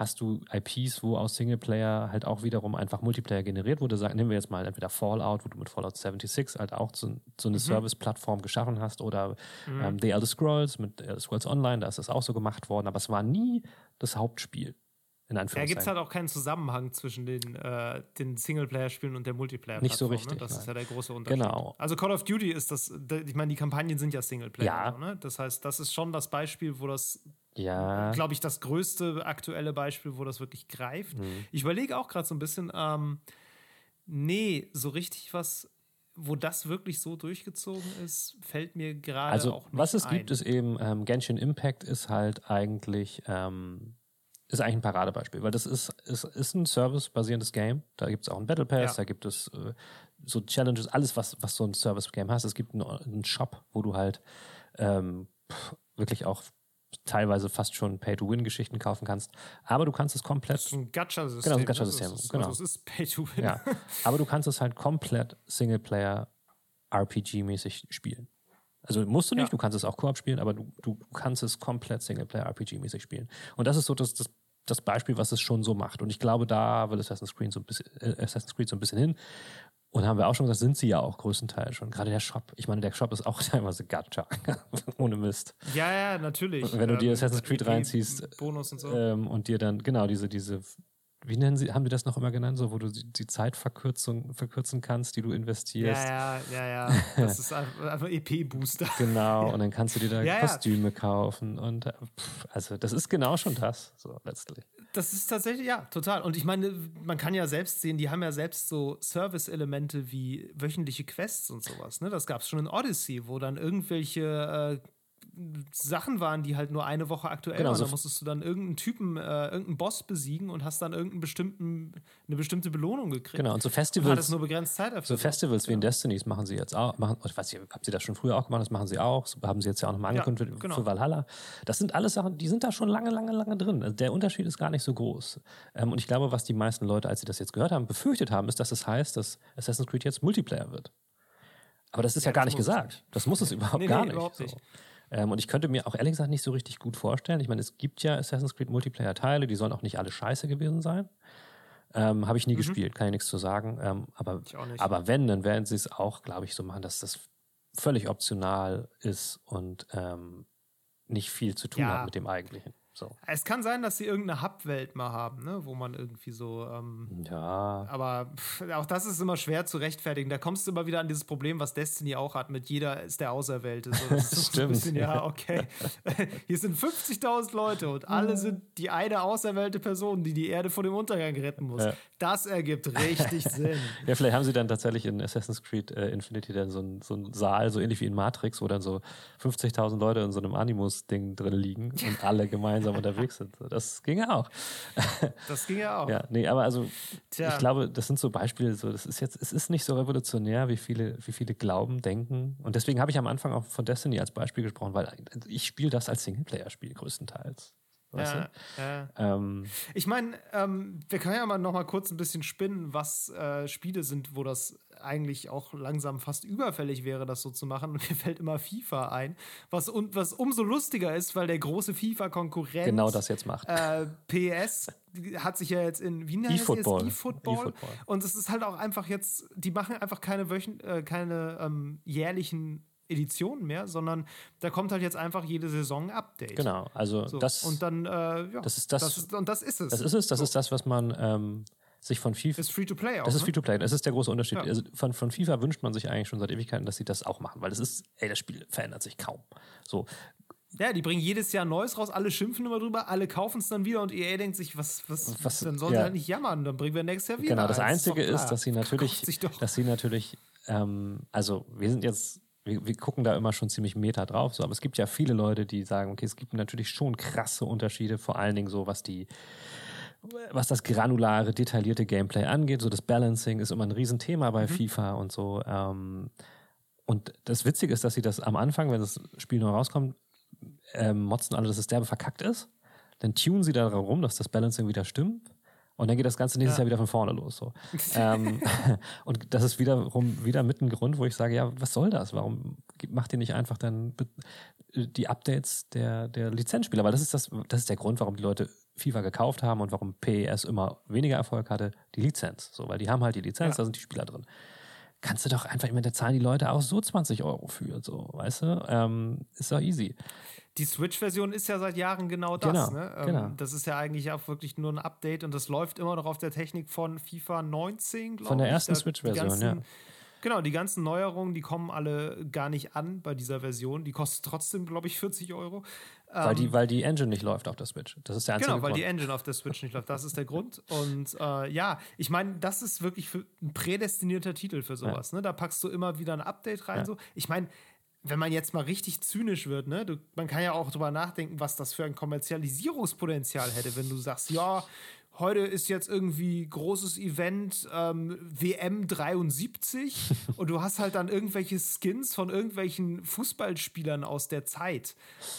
[SPEAKER 1] hast du IPs, wo aus Singleplayer halt auch wiederum einfach Multiplayer generiert wurde. Sagen, nehmen wir jetzt mal entweder Fallout, wo du mit Fallout 76 halt auch so, so eine mhm. Service-Plattform geschaffen hast oder mhm. ähm, The Elder Scrolls mit Elder Scrolls Online, da ist das auch so gemacht worden, aber es war nie das Hauptspiel. In
[SPEAKER 2] Da gibt es halt auch keinen Zusammenhang zwischen den, äh, den Singleplayer-Spielen und der Multiplayer-Plattform.
[SPEAKER 1] Nicht so ne? richtig.
[SPEAKER 2] Ne? Das nein. ist ja der große Unterschied.
[SPEAKER 1] Genau.
[SPEAKER 2] Also Call of Duty ist das, ich meine, die Kampagnen sind ja Singleplayer. Ja. Ne? Das heißt, das ist schon das Beispiel, wo das
[SPEAKER 1] ja.
[SPEAKER 2] glaube ich, das größte aktuelle Beispiel, wo das wirklich greift. Mhm. Ich überlege auch gerade so ein bisschen, ähm, nee, so richtig was, wo das wirklich so durchgezogen ist, fällt mir gerade
[SPEAKER 1] also,
[SPEAKER 2] auch
[SPEAKER 1] nicht Was es
[SPEAKER 2] ein.
[SPEAKER 1] gibt, ist eben, ähm, Genshin Impact ist halt eigentlich, ähm, ist eigentlich ein Paradebeispiel, weil das ist, ist, ist ein service-basierendes Game. Da gibt es auch einen Battle Pass, ja. da gibt es äh, so Challenges, alles, was, was so ein Service-Game hast. Es gibt einen, einen Shop, wo du halt ähm, wirklich auch teilweise fast schon Pay-to-Win-Geschichten kaufen kannst. Aber du kannst es komplett. Das
[SPEAKER 2] ist ein Gacha-System.
[SPEAKER 1] Genau, ein Gacha-System.
[SPEAKER 2] Also
[SPEAKER 1] genau.
[SPEAKER 2] Also es ist Pay-to-Win.
[SPEAKER 1] Ja. Aber du kannst es halt komplett Singleplayer RPG-mäßig spielen. Also musst du nicht, ja. du kannst es auch Koop spielen, aber du, du kannst es komplett Singleplayer RPG-mäßig spielen. Und das ist so das, das, das Beispiel, was es schon so macht. Und ich glaube, da will Assassin's Creed so ein bisschen, äh, Assassin's Creed so ein bisschen hin. Und haben wir auch schon gesagt, sind sie ja auch größtenteils schon. Gerade der Shop. Ich meine, der Shop ist auch teilweise Gacha. Ohne Mist.
[SPEAKER 2] Ja, ja, natürlich.
[SPEAKER 1] Wenn du dir ähm, Assassin's Creed reinziehst.
[SPEAKER 2] Bonus und so.
[SPEAKER 1] Ähm, und dir dann, genau, diese, diese wie nennen sie, haben die das noch immer genannt, so wo du die, die Zeit verkürzen, kannst, die du investierst.
[SPEAKER 2] Ja, ja, ja, ja. Das ist einfach EP-Booster.
[SPEAKER 1] Genau, ja. und dann kannst du dir da ja, Kostüme kaufen. Und äh, pff, also das ist genau schon das, so letztlich.
[SPEAKER 2] Das ist tatsächlich, ja, total. Und ich meine, man kann ja selbst sehen, die haben ja selbst so Service-Elemente wie wöchentliche Quests und sowas. Ne? Das gab es schon in Odyssey, wo dann irgendwelche äh, Sachen waren, die halt nur eine Woche aktuell genau, waren. So da musstest du dann irgendeinen Typen, äh, irgendeinen Boss besiegen und hast dann irgendeinen bestimmten, eine bestimmte Belohnung gekriegt.
[SPEAKER 1] Genau, und so Festivals. Und
[SPEAKER 2] hattest nur begrenzt Zeit dafür.
[SPEAKER 1] So Festivals wie in Destinies machen sie jetzt auch. Machen, ich weiß nicht, haben sie das schon früher auch gemacht? Das machen sie auch. So haben sie jetzt ja auch nochmal angekündigt ja, genau. für Valhalla. Das sind alles Sachen, die sind da schon lange, lange, lange drin. Also der Unterschied ist gar nicht so groß. Ähm, und ich glaube, was die meisten Leute, als sie das jetzt gehört haben, befürchtet haben, ist, dass es das heißt, dass Assassin's Creed jetzt Multiplayer wird. Aber das ist ja, ja gar nicht gesagt. Das muss es überhaupt nee, gar nee, nicht. Überhaupt nicht. So. Ähm, und ich könnte mir auch ehrlich gesagt nicht so richtig gut vorstellen. Ich meine, es gibt ja Assassin's Creed Multiplayer-Teile, die sollen auch nicht alle scheiße gewesen sein. Ähm, Habe ich nie mhm. gespielt, kann ich nichts zu sagen. Ähm, aber, aber wenn, dann werden sie es auch, glaube ich, so machen, dass das völlig optional ist und ähm, nicht viel zu tun ja. hat mit dem eigentlichen. So.
[SPEAKER 2] Es kann sein, dass sie irgendeine Hub-Welt mal haben, ne? wo man irgendwie so. Ähm,
[SPEAKER 1] ja.
[SPEAKER 2] Aber pff, auch das ist immer schwer zu rechtfertigen. Da kommst du immer wieder an dieses Problem, was Destiny auch hat: mit jeder ist der Auserwählte. So, das
[SPEAKER 1] ist Stimmt.
[SPEAKER 2] Bisschen, ja, okay. Hier sind 50.000 Leute und alle sind die eine auserwählte Person, die die Erde vor dem Untergang retten muss. Ja. Das ergibt richtig Sinn.
[SPEAKER 1] Ja, vielleicht haben sie dann tatsächlich in Assassin's Creed äh, Infinity dann so einen so Saal, so ähnlich wie in Matrix, wo dann so 50.000 Leute in so einem Animus-Ding drin liegen und alle gemeinsam gemeinsam unterwegs sind. Das ging ja auch.
[SPEAKER 2] Das ging ja auch.
[SPEAKER 1] Ja, nee, aber also Tja. ich glaube, das sind so Beispiele, so, das ist jetzt, es ist nicht so revolutionär, wie viele, wie viele glauben, denken. Und deswegen habe ich am Anfang auch von Destiny als Beispiel gesprochen, weil ich spiele das als Singleplayer-Spiel größtenteils. Weißt
[SPEAKER 2] Ja, ja.
[SPEAKER 1] Ähm,
[SPEAKER 2] Ich meine, ähm, wir können ja mal noch mal kurz ein bisschen spinnen, was äh, Spiele sind, wo das eigentlich auch langsam fast überfällig wäre, das so zu machen. Und mir fällt immer FIFA ein, was, un was umso lustiger ist, weil der große FIFA-Konkurrent
[SPEAKER 1] genau das jetzt macht.
[SPEAKER 2] äh, PS hat sich ja jetzt in wie nennt es
[SPEAKER 1] E-Football.
[SPEAKER 2] E-Football.
[SPEAKER 1] E-Football.
[SPEAKER 2] Und es ist halt auch einfach jetzt, die machen einfach keine Wöchen, äh, keine ähm, jährlichen Editionen mehr, sondern da kommt halt jetzt einfach jede Saison ein Update.
[SPEAKER 1] genau, also
[SPEAKER 2] So.
[SPEAKER 1] das,
[SPEAKER 2] und dann, äh, ja,
[SPEAKER 1] das ist das-
[SPEAKER 2] ist, und das ist es.
[SPEAKER 1] das ist es, das
[SPEAKER 2] So.
[SPEAKER 1] ist das, was man ähm, sich von FIFA.
[SPEAKER 2] ist free to play auch.
[SPEAKER 1] Das ist
[SPEAKER 2] ne?
[SPEAKER 1] Free to Play. Das ist der große Unterschied.
[SPEAKER 2] Ja.
[SPEAKER 1] Also von, von FIFA wünscht man sich eigentlich schon seit Ewigkeiten, dass sie das auch machen, weil das ist, ey, das Spiel verändert sich kaum. So,
[SPEAKER 2] Ja, die bringen jedes Jahr Neues raus, alle schimpfen immer drüber, alle kaufen es dann wieder und EA denkt sich, was, was,
[SPEAKER 1] Was-
[SPEAKER 2] dann sollen
[SPEAKER 1] ja.
[SPEAKER 2] sie halt nicht jammern, dann bringen wir nächstes Jahr wieder.
[SPEAKER 1] Genau, das. Einzige ist,
[SPEAKER 2] klar.
[SPEAKER 1] dass sie natürlich, dass sie natürlich, ähm, also wir sind jetzt, wir, wir gucken da immer schon ziemlich meta drauf, so, aber es gibt ja viele Leute, die sagen, okay, es gibt natürlich schon krasse Unterschiede, vor allen Dingen so, was die, was das granulare, detaillierte Gameplay angeht. So das Balancing ist immer ein Riesenthema
[SPEAKER 2] Mhm.
[SPEAKER 1] bei FIFA und so. Ähm, und das Witzige ist, dass sie das am Anfang, wenn das Spiel neu rauskommt, ähm, motzen alle, dass es derbe verkackt ist. Dann tunen sie da rum, dass das Balancing wieder stimmt. Und dann geht das Ganze nächstes
[SPEAKER 2] Ja.
[SPEAKER 1] Jahr wieder von vorne los. So. ähm, und das ist wiederum wieder mit ein Grund, wo ich sage, ja, was soll das? Warum macht ihr nicht einfach dann die Updates der, der Lizenzspieler? Weil das ist das, das ist der Grund, warum die Leute FIFA gekauft haben und warum PES immer weniger Erfolg hatte, die Lizenz. So, weil die haben halt die Lizenz,
[SPEAKER 2] Ja.
[SPEAKER 1] da sind die Spieler drin. Kannst du doch einfach, meine, da zahlen die Leute auch so 20 Euro für, so, weißt du? Ähm, ist doch easy.
[SPEAKER 2] Die Switch-Version ist ja seit Jahren genau das.
[SPEAKER 1] Genau,
[SPEAKER 2] ne? ähm,
[SPEAKER 1] genau.
[SPEAKER 2] Das ist ja eigentlich auch wirklich nur ein Update und das läuft immer noch auf der Technik von FIFA 19, glaube ich.
[SPEAKER 1] Von der ersten Switch-Version, ja.
[SPEAKER 2] Genau, die ganzen Neuerungen, die kommen alle gar nicht an bei dieser Version. Die kostet trotzdem, glaube ich, 40 Euro.
[SPEAKER 1] Weil, die, weil die Engine nicht läuft auf der Switch. Das ist der einzige
[SPEAKER 2] Ähm, Genau, weil
[SPEAKER 1] Grund.
[SPEAKER 2] die Engine auf der Switch nicht läuft. Das ist der Grund. Und äh, ja, ich meine, das ist wirklich ein prädestinierter Titel für sowas. Ne? Da packst du immer wieder ein Update rein.
[SPEAKER 1] Ja.
[SPEAKER 2] So. Ich meine, wenn man jetzt mal richtig zynisch wird, ne, du, man kann ja auch drüber nachdenken, was das für ein Kommerzialisierungspotenzial hätte, wenn du sagst, ja, heute ist jetzt irgendwie großes Event ähm, WM 73 und du hast halt dann irgendwelche Skins von irgendwelchen Fußballspielern aus der Zeit,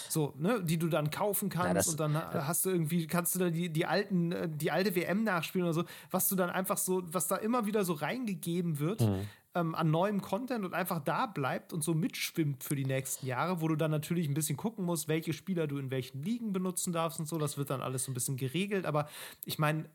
[SPEAKER 2] so, ne, die du dann kaufen kannst
[SPEAKER 1] das-
[SPEAKER 2] und dann hast du irgendwie, kannst du da die, die alten, äh, die alte WM nachspielen oder so, was du dann einfach so, was da immer wieder so reingegeben wird ähm, an neuem Content und einfach da bleibt und so mitschwimmt für die nächsten Jahre, wo du dann natürlich ein bisschen gucken musst, welche Spieler du in welchen Ligen benutzen darfst und so. Das wird dann alles so ein bisschen geregelt. Aber ich meine,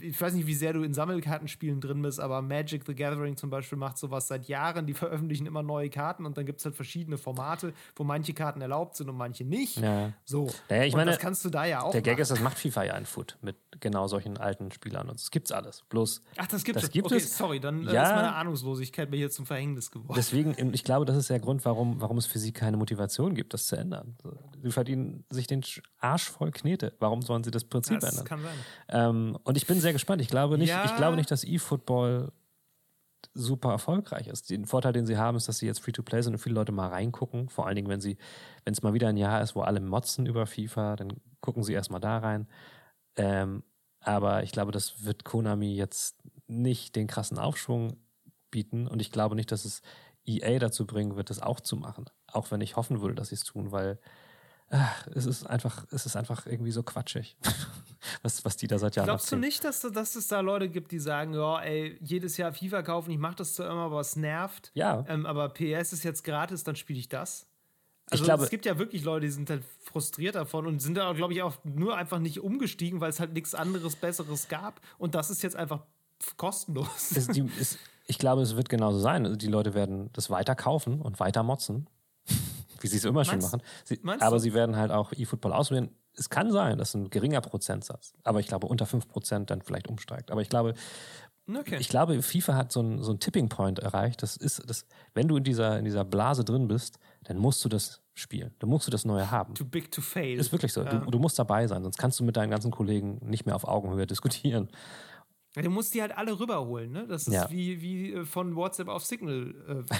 [SPEAKER 2] ich weiß nicht, wie sehr du in Sammelkartenspielen drin bist, aber Magic the Gathering zum Beispiel macht sowas seit Jahren. Die veröffentlichen immer neue Karten und dann gibt es halt verschiedene Formate, wo manche Karten erlaubt sind und manche nicht.
[SPEAKER 1] Ja.
[SPEAKER 2] So.
[SPEAKER 1] Naja, ich
[SPEAKER 2] und
[SPEAKER 1] meine,
[SPEAKER 2] das kannst du da ja auch.
[SPEAKER 1] Der Gag
[SPEAKER 2] machen.
[SPEAKER 1] ist, das macht FIFA ja ein Foot mit genau solchen alten Spielern. Und das gibt's alles. Bloß
[SPEAKER 2] Ach, das gibt
[SPEAKER 1] das
[SPEAKER 2] es.
[SPEAKER 1] gibt
[SPEAKER 2] okay,
[SPEAKER 1] es.
[SPEAKER 2] sorry, dann äh,
[SPEAKER 1] Ja.
[SPEAKER 2] ist meine Ahnungslosigkeit mir hier zum Verhängnis geworden.
[SPEAKER 1] deswegen, ich glaube, das ist der Grund, warum, warum es für sie keine Motivation gibt, das zu ändern. Sie verdienen sich den Arsch voll Knete. Warum sollen sie das Prinzip
[SPEAKER 2] das
[SPEAKER 1] ändern?
[SPEAKER 2] kann sein.
[SPEAKER 1] Ähm, und ich bin sehr gespannt. Ich glaube nicht,
[SPEAKER 2] Ja.
[SPEAKER 1] ich glaube nicht, dass E-Football super erfolgreich ist. Den Vorteil, den sie haben, ist, dass sie jetzt Free-to-Play sind und viele Leute mal reingucken. Vor allen Dingen, wenn sie, wenn es mal wieder ein Jahr ist, wo alle motzen über FIFA, dann gucken sie erstmal da rein. Ähm, aber ich glaube, das wird Konami jetzt nicht den krassen Aufschwung bieten und ich glaube nicht, dass es EA dazu bringen wird, das auch zu machen. Auch wenn ich hoffen würde, dass sie es tun, weil ach, es ist einfach, es ist einfach irgendwie so quatschig, was, was die da seit Jahren
[SPEAKER 2] Glaubst du nicht, dass, dass es da Leute gibt, die sagen, ja, ey, jedes Jahr FIFA kaufen, ich mache das zwar immer, aber es nervt.
[SPEAKER 1] Ja.
[SPEAKER 2] Ähm, aber PS ist jetzt gratis, dann spiele ich das.
[SPEAKER 1] Ich
[SPEAKER 2] Also
[SPEAKER 1] glaube-
[SPEAKER 2] es gibt ja wirklich Leute, die sind halt frustriert davon und sind da, glaube ich, auch nur einfach nicht umgestiegen, weil es halt nichts anderes, Besseres gab. Und das ist jetzt einfach kostenlos.
[SPEAKER 1] es, die, es, ich glaube, es wird genauso sein. Also die Leute werden das weiter kaufen und weiter motzen, wie sie es immer schon
[SPEAKER 2] Meinst-
[SPEAKER 1] machen. Sie, aber
[SPEAKER 2] du?
[SPEAKER 1] sie werden halt auch E-Football ausprobieren. Es kann sein, dass ein geringer Prozentsatz, aber ich glaube unter 5% dann vielleicht umsteigt. Aber ich glaube,
[SPEAKER 2] Okay.
[SPEAKER 1] ich glaube, FIFA hat so einen so einen Tipping Point erreicht. Das ist, das, wenn du in dieser, in dieser Blase drin bist, dann musst du das spielen. Dann musst du das Neue haben.
[SPEAKER 2] Too big to fail.
[SPEAKER 1] Ist wirklich so. Du, du musst dabei sein, sonst kannst du mit deinen ganzen Kollegen nicht mehr auf Augenhöhe diskutieren.
[SPEAKER 2] Ja, du musst die halt alle rüberholen, ne? Das ist
[SPEAKER 1] Ja.
[SPEAKER 2] wie, wie äh, von WhatsApp auf Signal äh,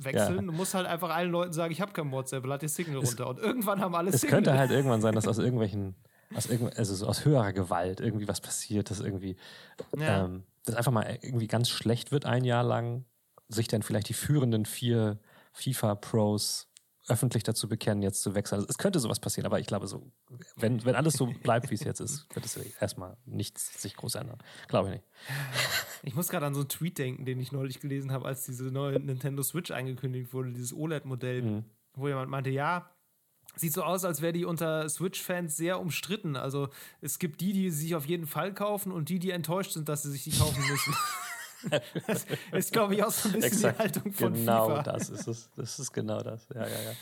[SPEAKER 2] wechseln. Du musst halt einfach allen Leuten sagen, ich habe kein WhatsApp, lad dir Signal runter. Und irgendwann haben alle
[SPEAKER 1] Es
[SPEAKER 2] Signal.
[SPEAKER 1] könnte halt irgendwann sein, dass aus irgendwelchen, aus irgend, also so aus höherer Gewalt irgendwie was passiert, dass irgendwie,
[SPEAKER 2] Ja.
[SPEAKER 1] ähm, das einfach mal irgendwie ganz schlecht wird ein Jahr lang, sich dann vielleicht die führenden vier FIFA-Pros öffentlich dazu bekennen, jetzt zu wechseln. Also es könnte sowas passieren, aber ich glaube so, wenn, wenn alles so bleibt, wie es jetzt ist, wird es erstmal nichts sich groß ändern. Glaube ich nicht.
[SPEAKER 2] Ich muss gerade an so einen Tweet denken, den ich neulich gelesen habe, als diese neue Nintendo Switch angekündigt wurde, dieses OLED-Modell, mhm. wo jemand meinte, ja, sieht so aus, als wäre die unter Switch-Fans sehr umstritten. Also es gibt die, die sich auf jeden Fall kaufen und die, die enttäuscht sind, dass sie sich die kaufen müssen. das ist, glaube ich, auch so ein bisschen Exakt, die Haltung von
[SPEAKER 1] genau
[SPEAKER 2] FIFA.
[SPEAKER 1] Genau das ist es. Das ist genau das. Ja, ja, ja.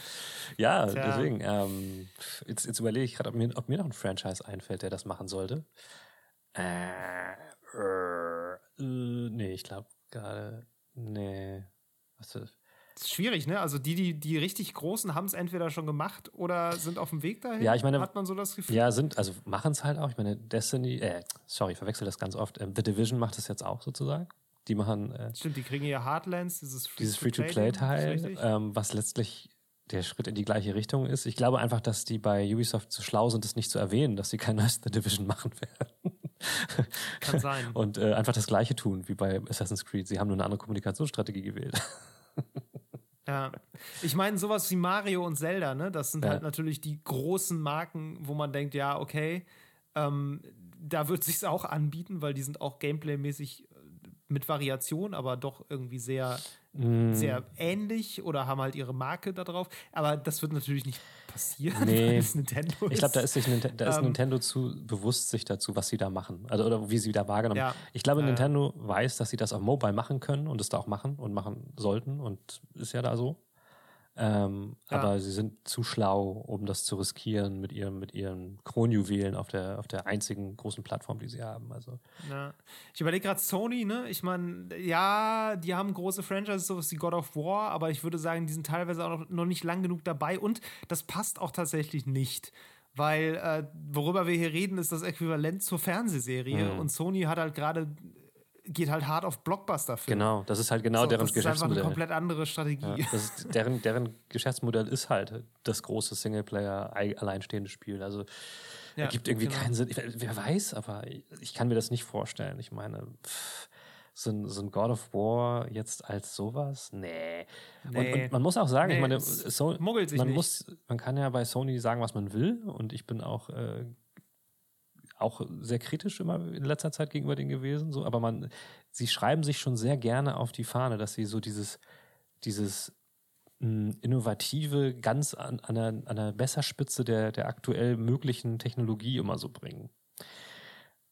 [SPEAKER 1] Ja, Tja. deswegen, ähm, jetzt, jetzt überlege ich gerade, ob mir, ob mir noch ein Franchise einfällt, der das machen sollte. Äh, äh, nee, ich glaube gerade, nee. Was ist
[SPEAKER 2] das ist schwierig, ne? Also die, die, die richtig Großen haben es entweder schon gemacht oder sind auf dem Weg dahin.
[SPEAKER 1] Ja, ich meine,
[SPEAKER 2] hat man so das Gefühl.
[SPEAKER 1] Ja, sind, also machen es halt auch. Ich meine, Destiny, äh, sorry, ich verwechsel das ganz oft. Ähm, The Division macht es jetzt auch sozusagen. Die machen. Äh,
[SPEAKER 2] Stimmt, die kriegen ja Heartlands,
[SPEAKER 1] dieses Free-to-Play-Teil, Free ähm, was letztlich der Schritt in die gleiche Richtung ist. Ich glaube einfach, dass die bei Ubisoft zu schlau sind, das nicht zu erwähnen, dass sie kein neues The Division machen werden.
[SPEAKER 2] Kann sein.
[SPEAKER 1] Und äh, einfach das Gleiche tun wie bei Assassin's Creed. Sie haben nur eine andere Kommunikationsstrategie gewählt.
[SPEAKER 2] Ja, ich meine, sowas wie Mario und Zelda, ne? Das sind ja. halt natürlich die großen Marken, wo man denkt, ja, okay, ähm, da wird sich's auch anbieten, weil die sind auch gameplaymäßig mit Variation, aber doch irgendwie sehr, mm. sehr ähnlich oder haben halt ihre Marke da drauf. Aber das wird natürlich nicht passieren, nee. es Nintendo ist.
[SPEAKER 1] Ich glaube, da ist, sich, da ist ähm, Nintendo zu bewusst sich dazu, was sie da machen. Also, oder wie sie da wahrgenommen ja. Ich glaube, äh, Nintendo weiß, dass sie das auf Mobile machen können und es da auch machen und machen sollten und ist ja da so. Ähm, ja. Aber sie sind zu schlau, um das zu riskieren mit ihren, mit ihren Kronjuwelen auf der, auf der einzigen großen Plattform, die sie haben. Also.
[SPEAKER 2] Ja. Ich überlege gerade Sony, ne? Ich meine, ja, die haben große Franchises, sowas wie God of War, aber ich würde sagen, die sind teilweise auch noch, noch nicht lang genug dabei und das passt auch tatsächlich nicht. Weil, äh, worüber wir hier reden, ist das Äquivalent zur Fernsehserie. Mhm. Und Sony hat halt gerade geht halt hart auf Blockbuster
[SPEAKER 1] Film. Genau, das ist halt genau so, deren
[SPEAKER 2] das
[SPEAKER 1] Geschäftsmodell.
[SPEAKER 2] Das ist einfach eine komplett andere Strategie.
[SPEAKER 1] Ja, ist, deren, deren Geschäftsmodell ist halt das große Singleplayer alleinstehende Spiel. Also ja, gibt irgendwie genau. keinen Sinn. Wer weiß, aber ich kann mir das nicht vorstellen. Ich meine, pff, so ein, so ein God of War jetzt als sowas? Nee. nee. Und, und, man muss auch sagen, nee, ich meine, so, man nicht. muss, man kann ja bei Sony sagen, was man will. Und ich bin auch äh, auch sehr kritisch immer in letzter Zeit gegenüber denen gewesen, so, aber man, sie schreiben sich schon sehr gerne auf die Fahne, dass sie so dieses, dieses mh, hm, innovative ganz an, an, der, an der Messerspitze der, der aktuell möglichen Technologie immer so bringen.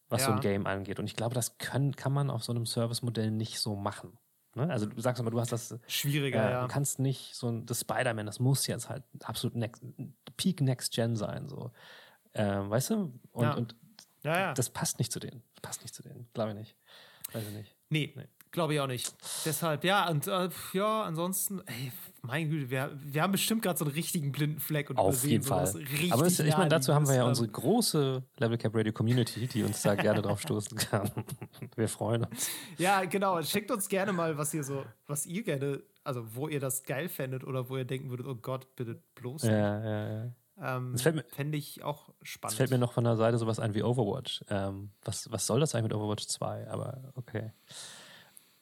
[SPEAKER 1] Was ja. so ein Game angeht. Und ich glaube, das können, kann man auf so einem Service-Modell nicht so machen. Ne? Also du sagst aber, du hast das
[SPEAKER 2] schwieriger. Äh, ja.
[SPEAKER 1] Du kannst nicht so ein das Spider-Man, das muss jetzt halt absolut next, Peak Next Gen sein, so. Ähm, weißt du? Und, ja. und ja, ja. Das passt nicht zu denen. Das passt nicht zu denen. Glaube ich nicht. Weiß ich nicht.
[SPEAKER 2] Nee, nee. glaube ich auch nicht. Deshalb, ja, und äh, ja, ansonsten, ey, mein Güte, wir, wir haben bestimmt gerade so einen richtigen blinden Fleck und
[SPEAKER 1] Auf jeden Fall. Aber es, ich meine, dazu haben wir ja unsere große Level Cap Radio Community, die uns da gerne drauf stoßen kann. wir freuen uns.
[SPEAKER 2] Ja, genau. Schickt uns gerne mal, was ihr so, was ihr gerne, also wo ihr das geil fändet oder wo ihr denken würdet, oh Gott, bitte bloß.
[SPEAKER 1] Nicht. Ja, ja, ja.
[SPEAKER 2] Ähm, Fände ich auch spannend.
[SPEAKER 1] Es fällt mir noch von der Seite sowas ein wie Overwatch. Ähm, was, was soll das eigentlich mit Overwatch 2? Aber okay.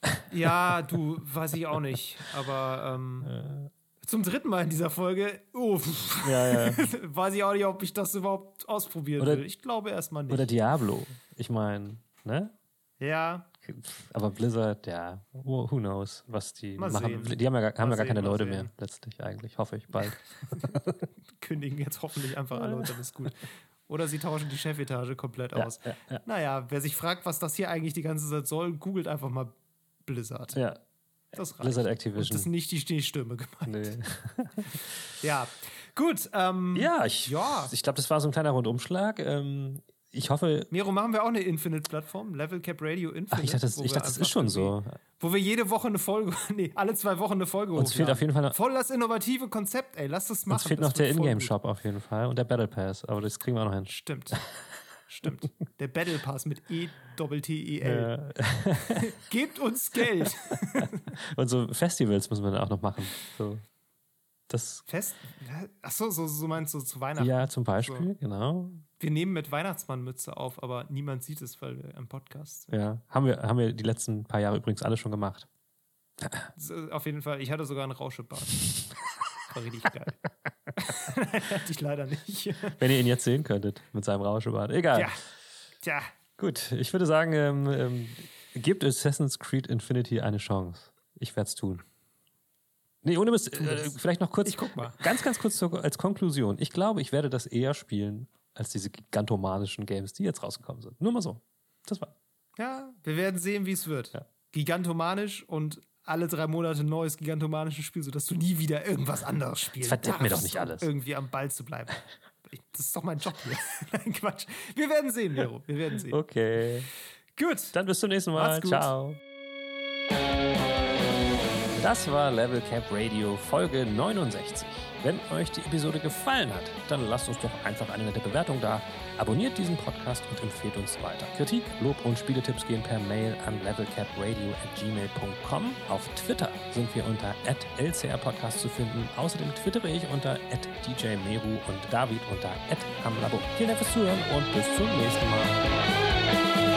[SPEAKER 2] Ja, du, weiß ich auch nicht. Aber ähm, äh. zum dritten Mal in dieser Folge, uff, ja, ja. weiß ich auch nicht, ob ich das überhaupt ausprobieren oder, will. Ich glaube erstmal nicht.
[SPEAKER 1] Oder Diablo. Ich meine, ne?
[SPEAKER 2] Ja.
[SPEAKER 1] Aber Blizzard, ja, who knows, was die mal machen. Sehen. Die haben ja, gar, haben ja gar keine Leute sehen. mehr, letztlich eigentlich, hoffe ich, bald.
[SPEAKER 2] Kündigen jetzt hoffentlich einfach alle und dann ist gut. Oder sie tauschen die Chefetage komplett aus. Ja, ja, naja, wer sich fragt, was das hier eigentlich die ganze Zeit soll, googelt einfach mal Blizzard.
[SPEAKER 1] Ja. Das reicht. Blizzard Activision. Und
[SPEAKER 2] das ist nicht die Stehstürme gemeint. Nee. ja, gut. Ähm,
[SPEAKER 1] ja, ich, ja. ich glaube, das war so ein kleiner Rundumschlag. Ähm, ich hoffe.
[SPEAKER 2] Miro, machen wir auch eine Infinite-Plattform? Level Cap Radio Infinite?
[SPEAKER 1] Ach, ich dachte, das, ich dachte, das ist schon so.
[SPEAKER 2] Wo wir jede Woche eine Folge, nee, alle zwei Wochen eine Folge
[SPEAKER 1] Uns fehlt auf jeden Fall noch,
[SPEAKER 2] Voll das innovative Konzept, ey, lass das machen.
[SPEAKER 1] Uns fehlt noch der Ingame-Shop auf jeden Fall und der Battle Pass, aber das kriegen wir auch noch hin.
[SPEAKER 2] Stimmt. Stimmt. Der Battle Pass mit E T E. Ja. Gebt uns Geld.
[SPEAKER 1] und so Festivals müssen wir dann auch noch machen. So. Das
[SPEAKER 2] Fest? Achso, so, so meinst du zu Weihnachten?
[SPEAKER 1] Ja, zum Beispiel, so. genau.
[SPEAKER 2] Wir nehmen mit Weihnachtsmannmütze auf, aber niemand sieht es, weil wir im Podcast
[SPEAKER 1] sind. Ja, haben wir, haben wir die letzten paar Jahre übrigens alle schon gemacht.
[SPEAKER 2] Auf jeden Fall. Ich hatte sogar einen Rauschebart. war richtig geil. Hätte ich leider nicht.
[SPEAKER 1] Wenn ihr ihn jetzt sehen könntet mit seinem Rauschebart. Egal.
[SPEAKER 2] Ja. Tja.
[SPEAKER 1] Gut, ich würde sagen, ähm, ähm, gebt Assassin's Creed Infinity eine Chance. Ich werde es tun. Nee, ohne Mist, äh, vielleicht noch kurz.
[SPEAKER 2] Ich guck mal.
[SPEAKER 1] Ganz, ganz kurz zur, als Konklusion. Ich glaube, ich werde das eher spielen als diese gigantomanischen Games, die jetzt rausgekommen sind. Nur mal so. Das war.
[SPEAKER 2] Ja, wir werden sehen, wie es wird.
[SPEAKER 1] Ja.
[SPEAKER 2] Gigantomanisch und alle drei Monate neues gigantomanisches Spiel, sodass du nie wieder irgendwas anderes spielst.
[SPEAKER 1] verdirbt mir doch nicht alles.
[SPEAKER 2] Irgendwie am Ball zu bleiben. Das ist doch mein Job hier. Nein, Quatsch. Wir werden sehen, Miro. Wir werden sehen.
[SPEAKER 1] Okay.
[SPEAKER 2] Gut.
[SPEAKER 1] Dann bis zum nächsten Mal. Ciao. Das war Level Cap Radio Folge 69. Wenn euch die Episode gefallen hat, dann lasst uns doch einfach eine nette Bewertung da. Abonniert diesen Podcast und empfehlt uns weiter. Kritik, Lob und Spieletipps gehen per Mail an levelcapradio@gmail.com. Auf Twitter sind wir unter @lcrpodcast zu finden. Außerdem twittere ich unter @djmeru und David unter @hamlabo. Vielen Dank fürs Zuhören und bis zum nächsten Mal.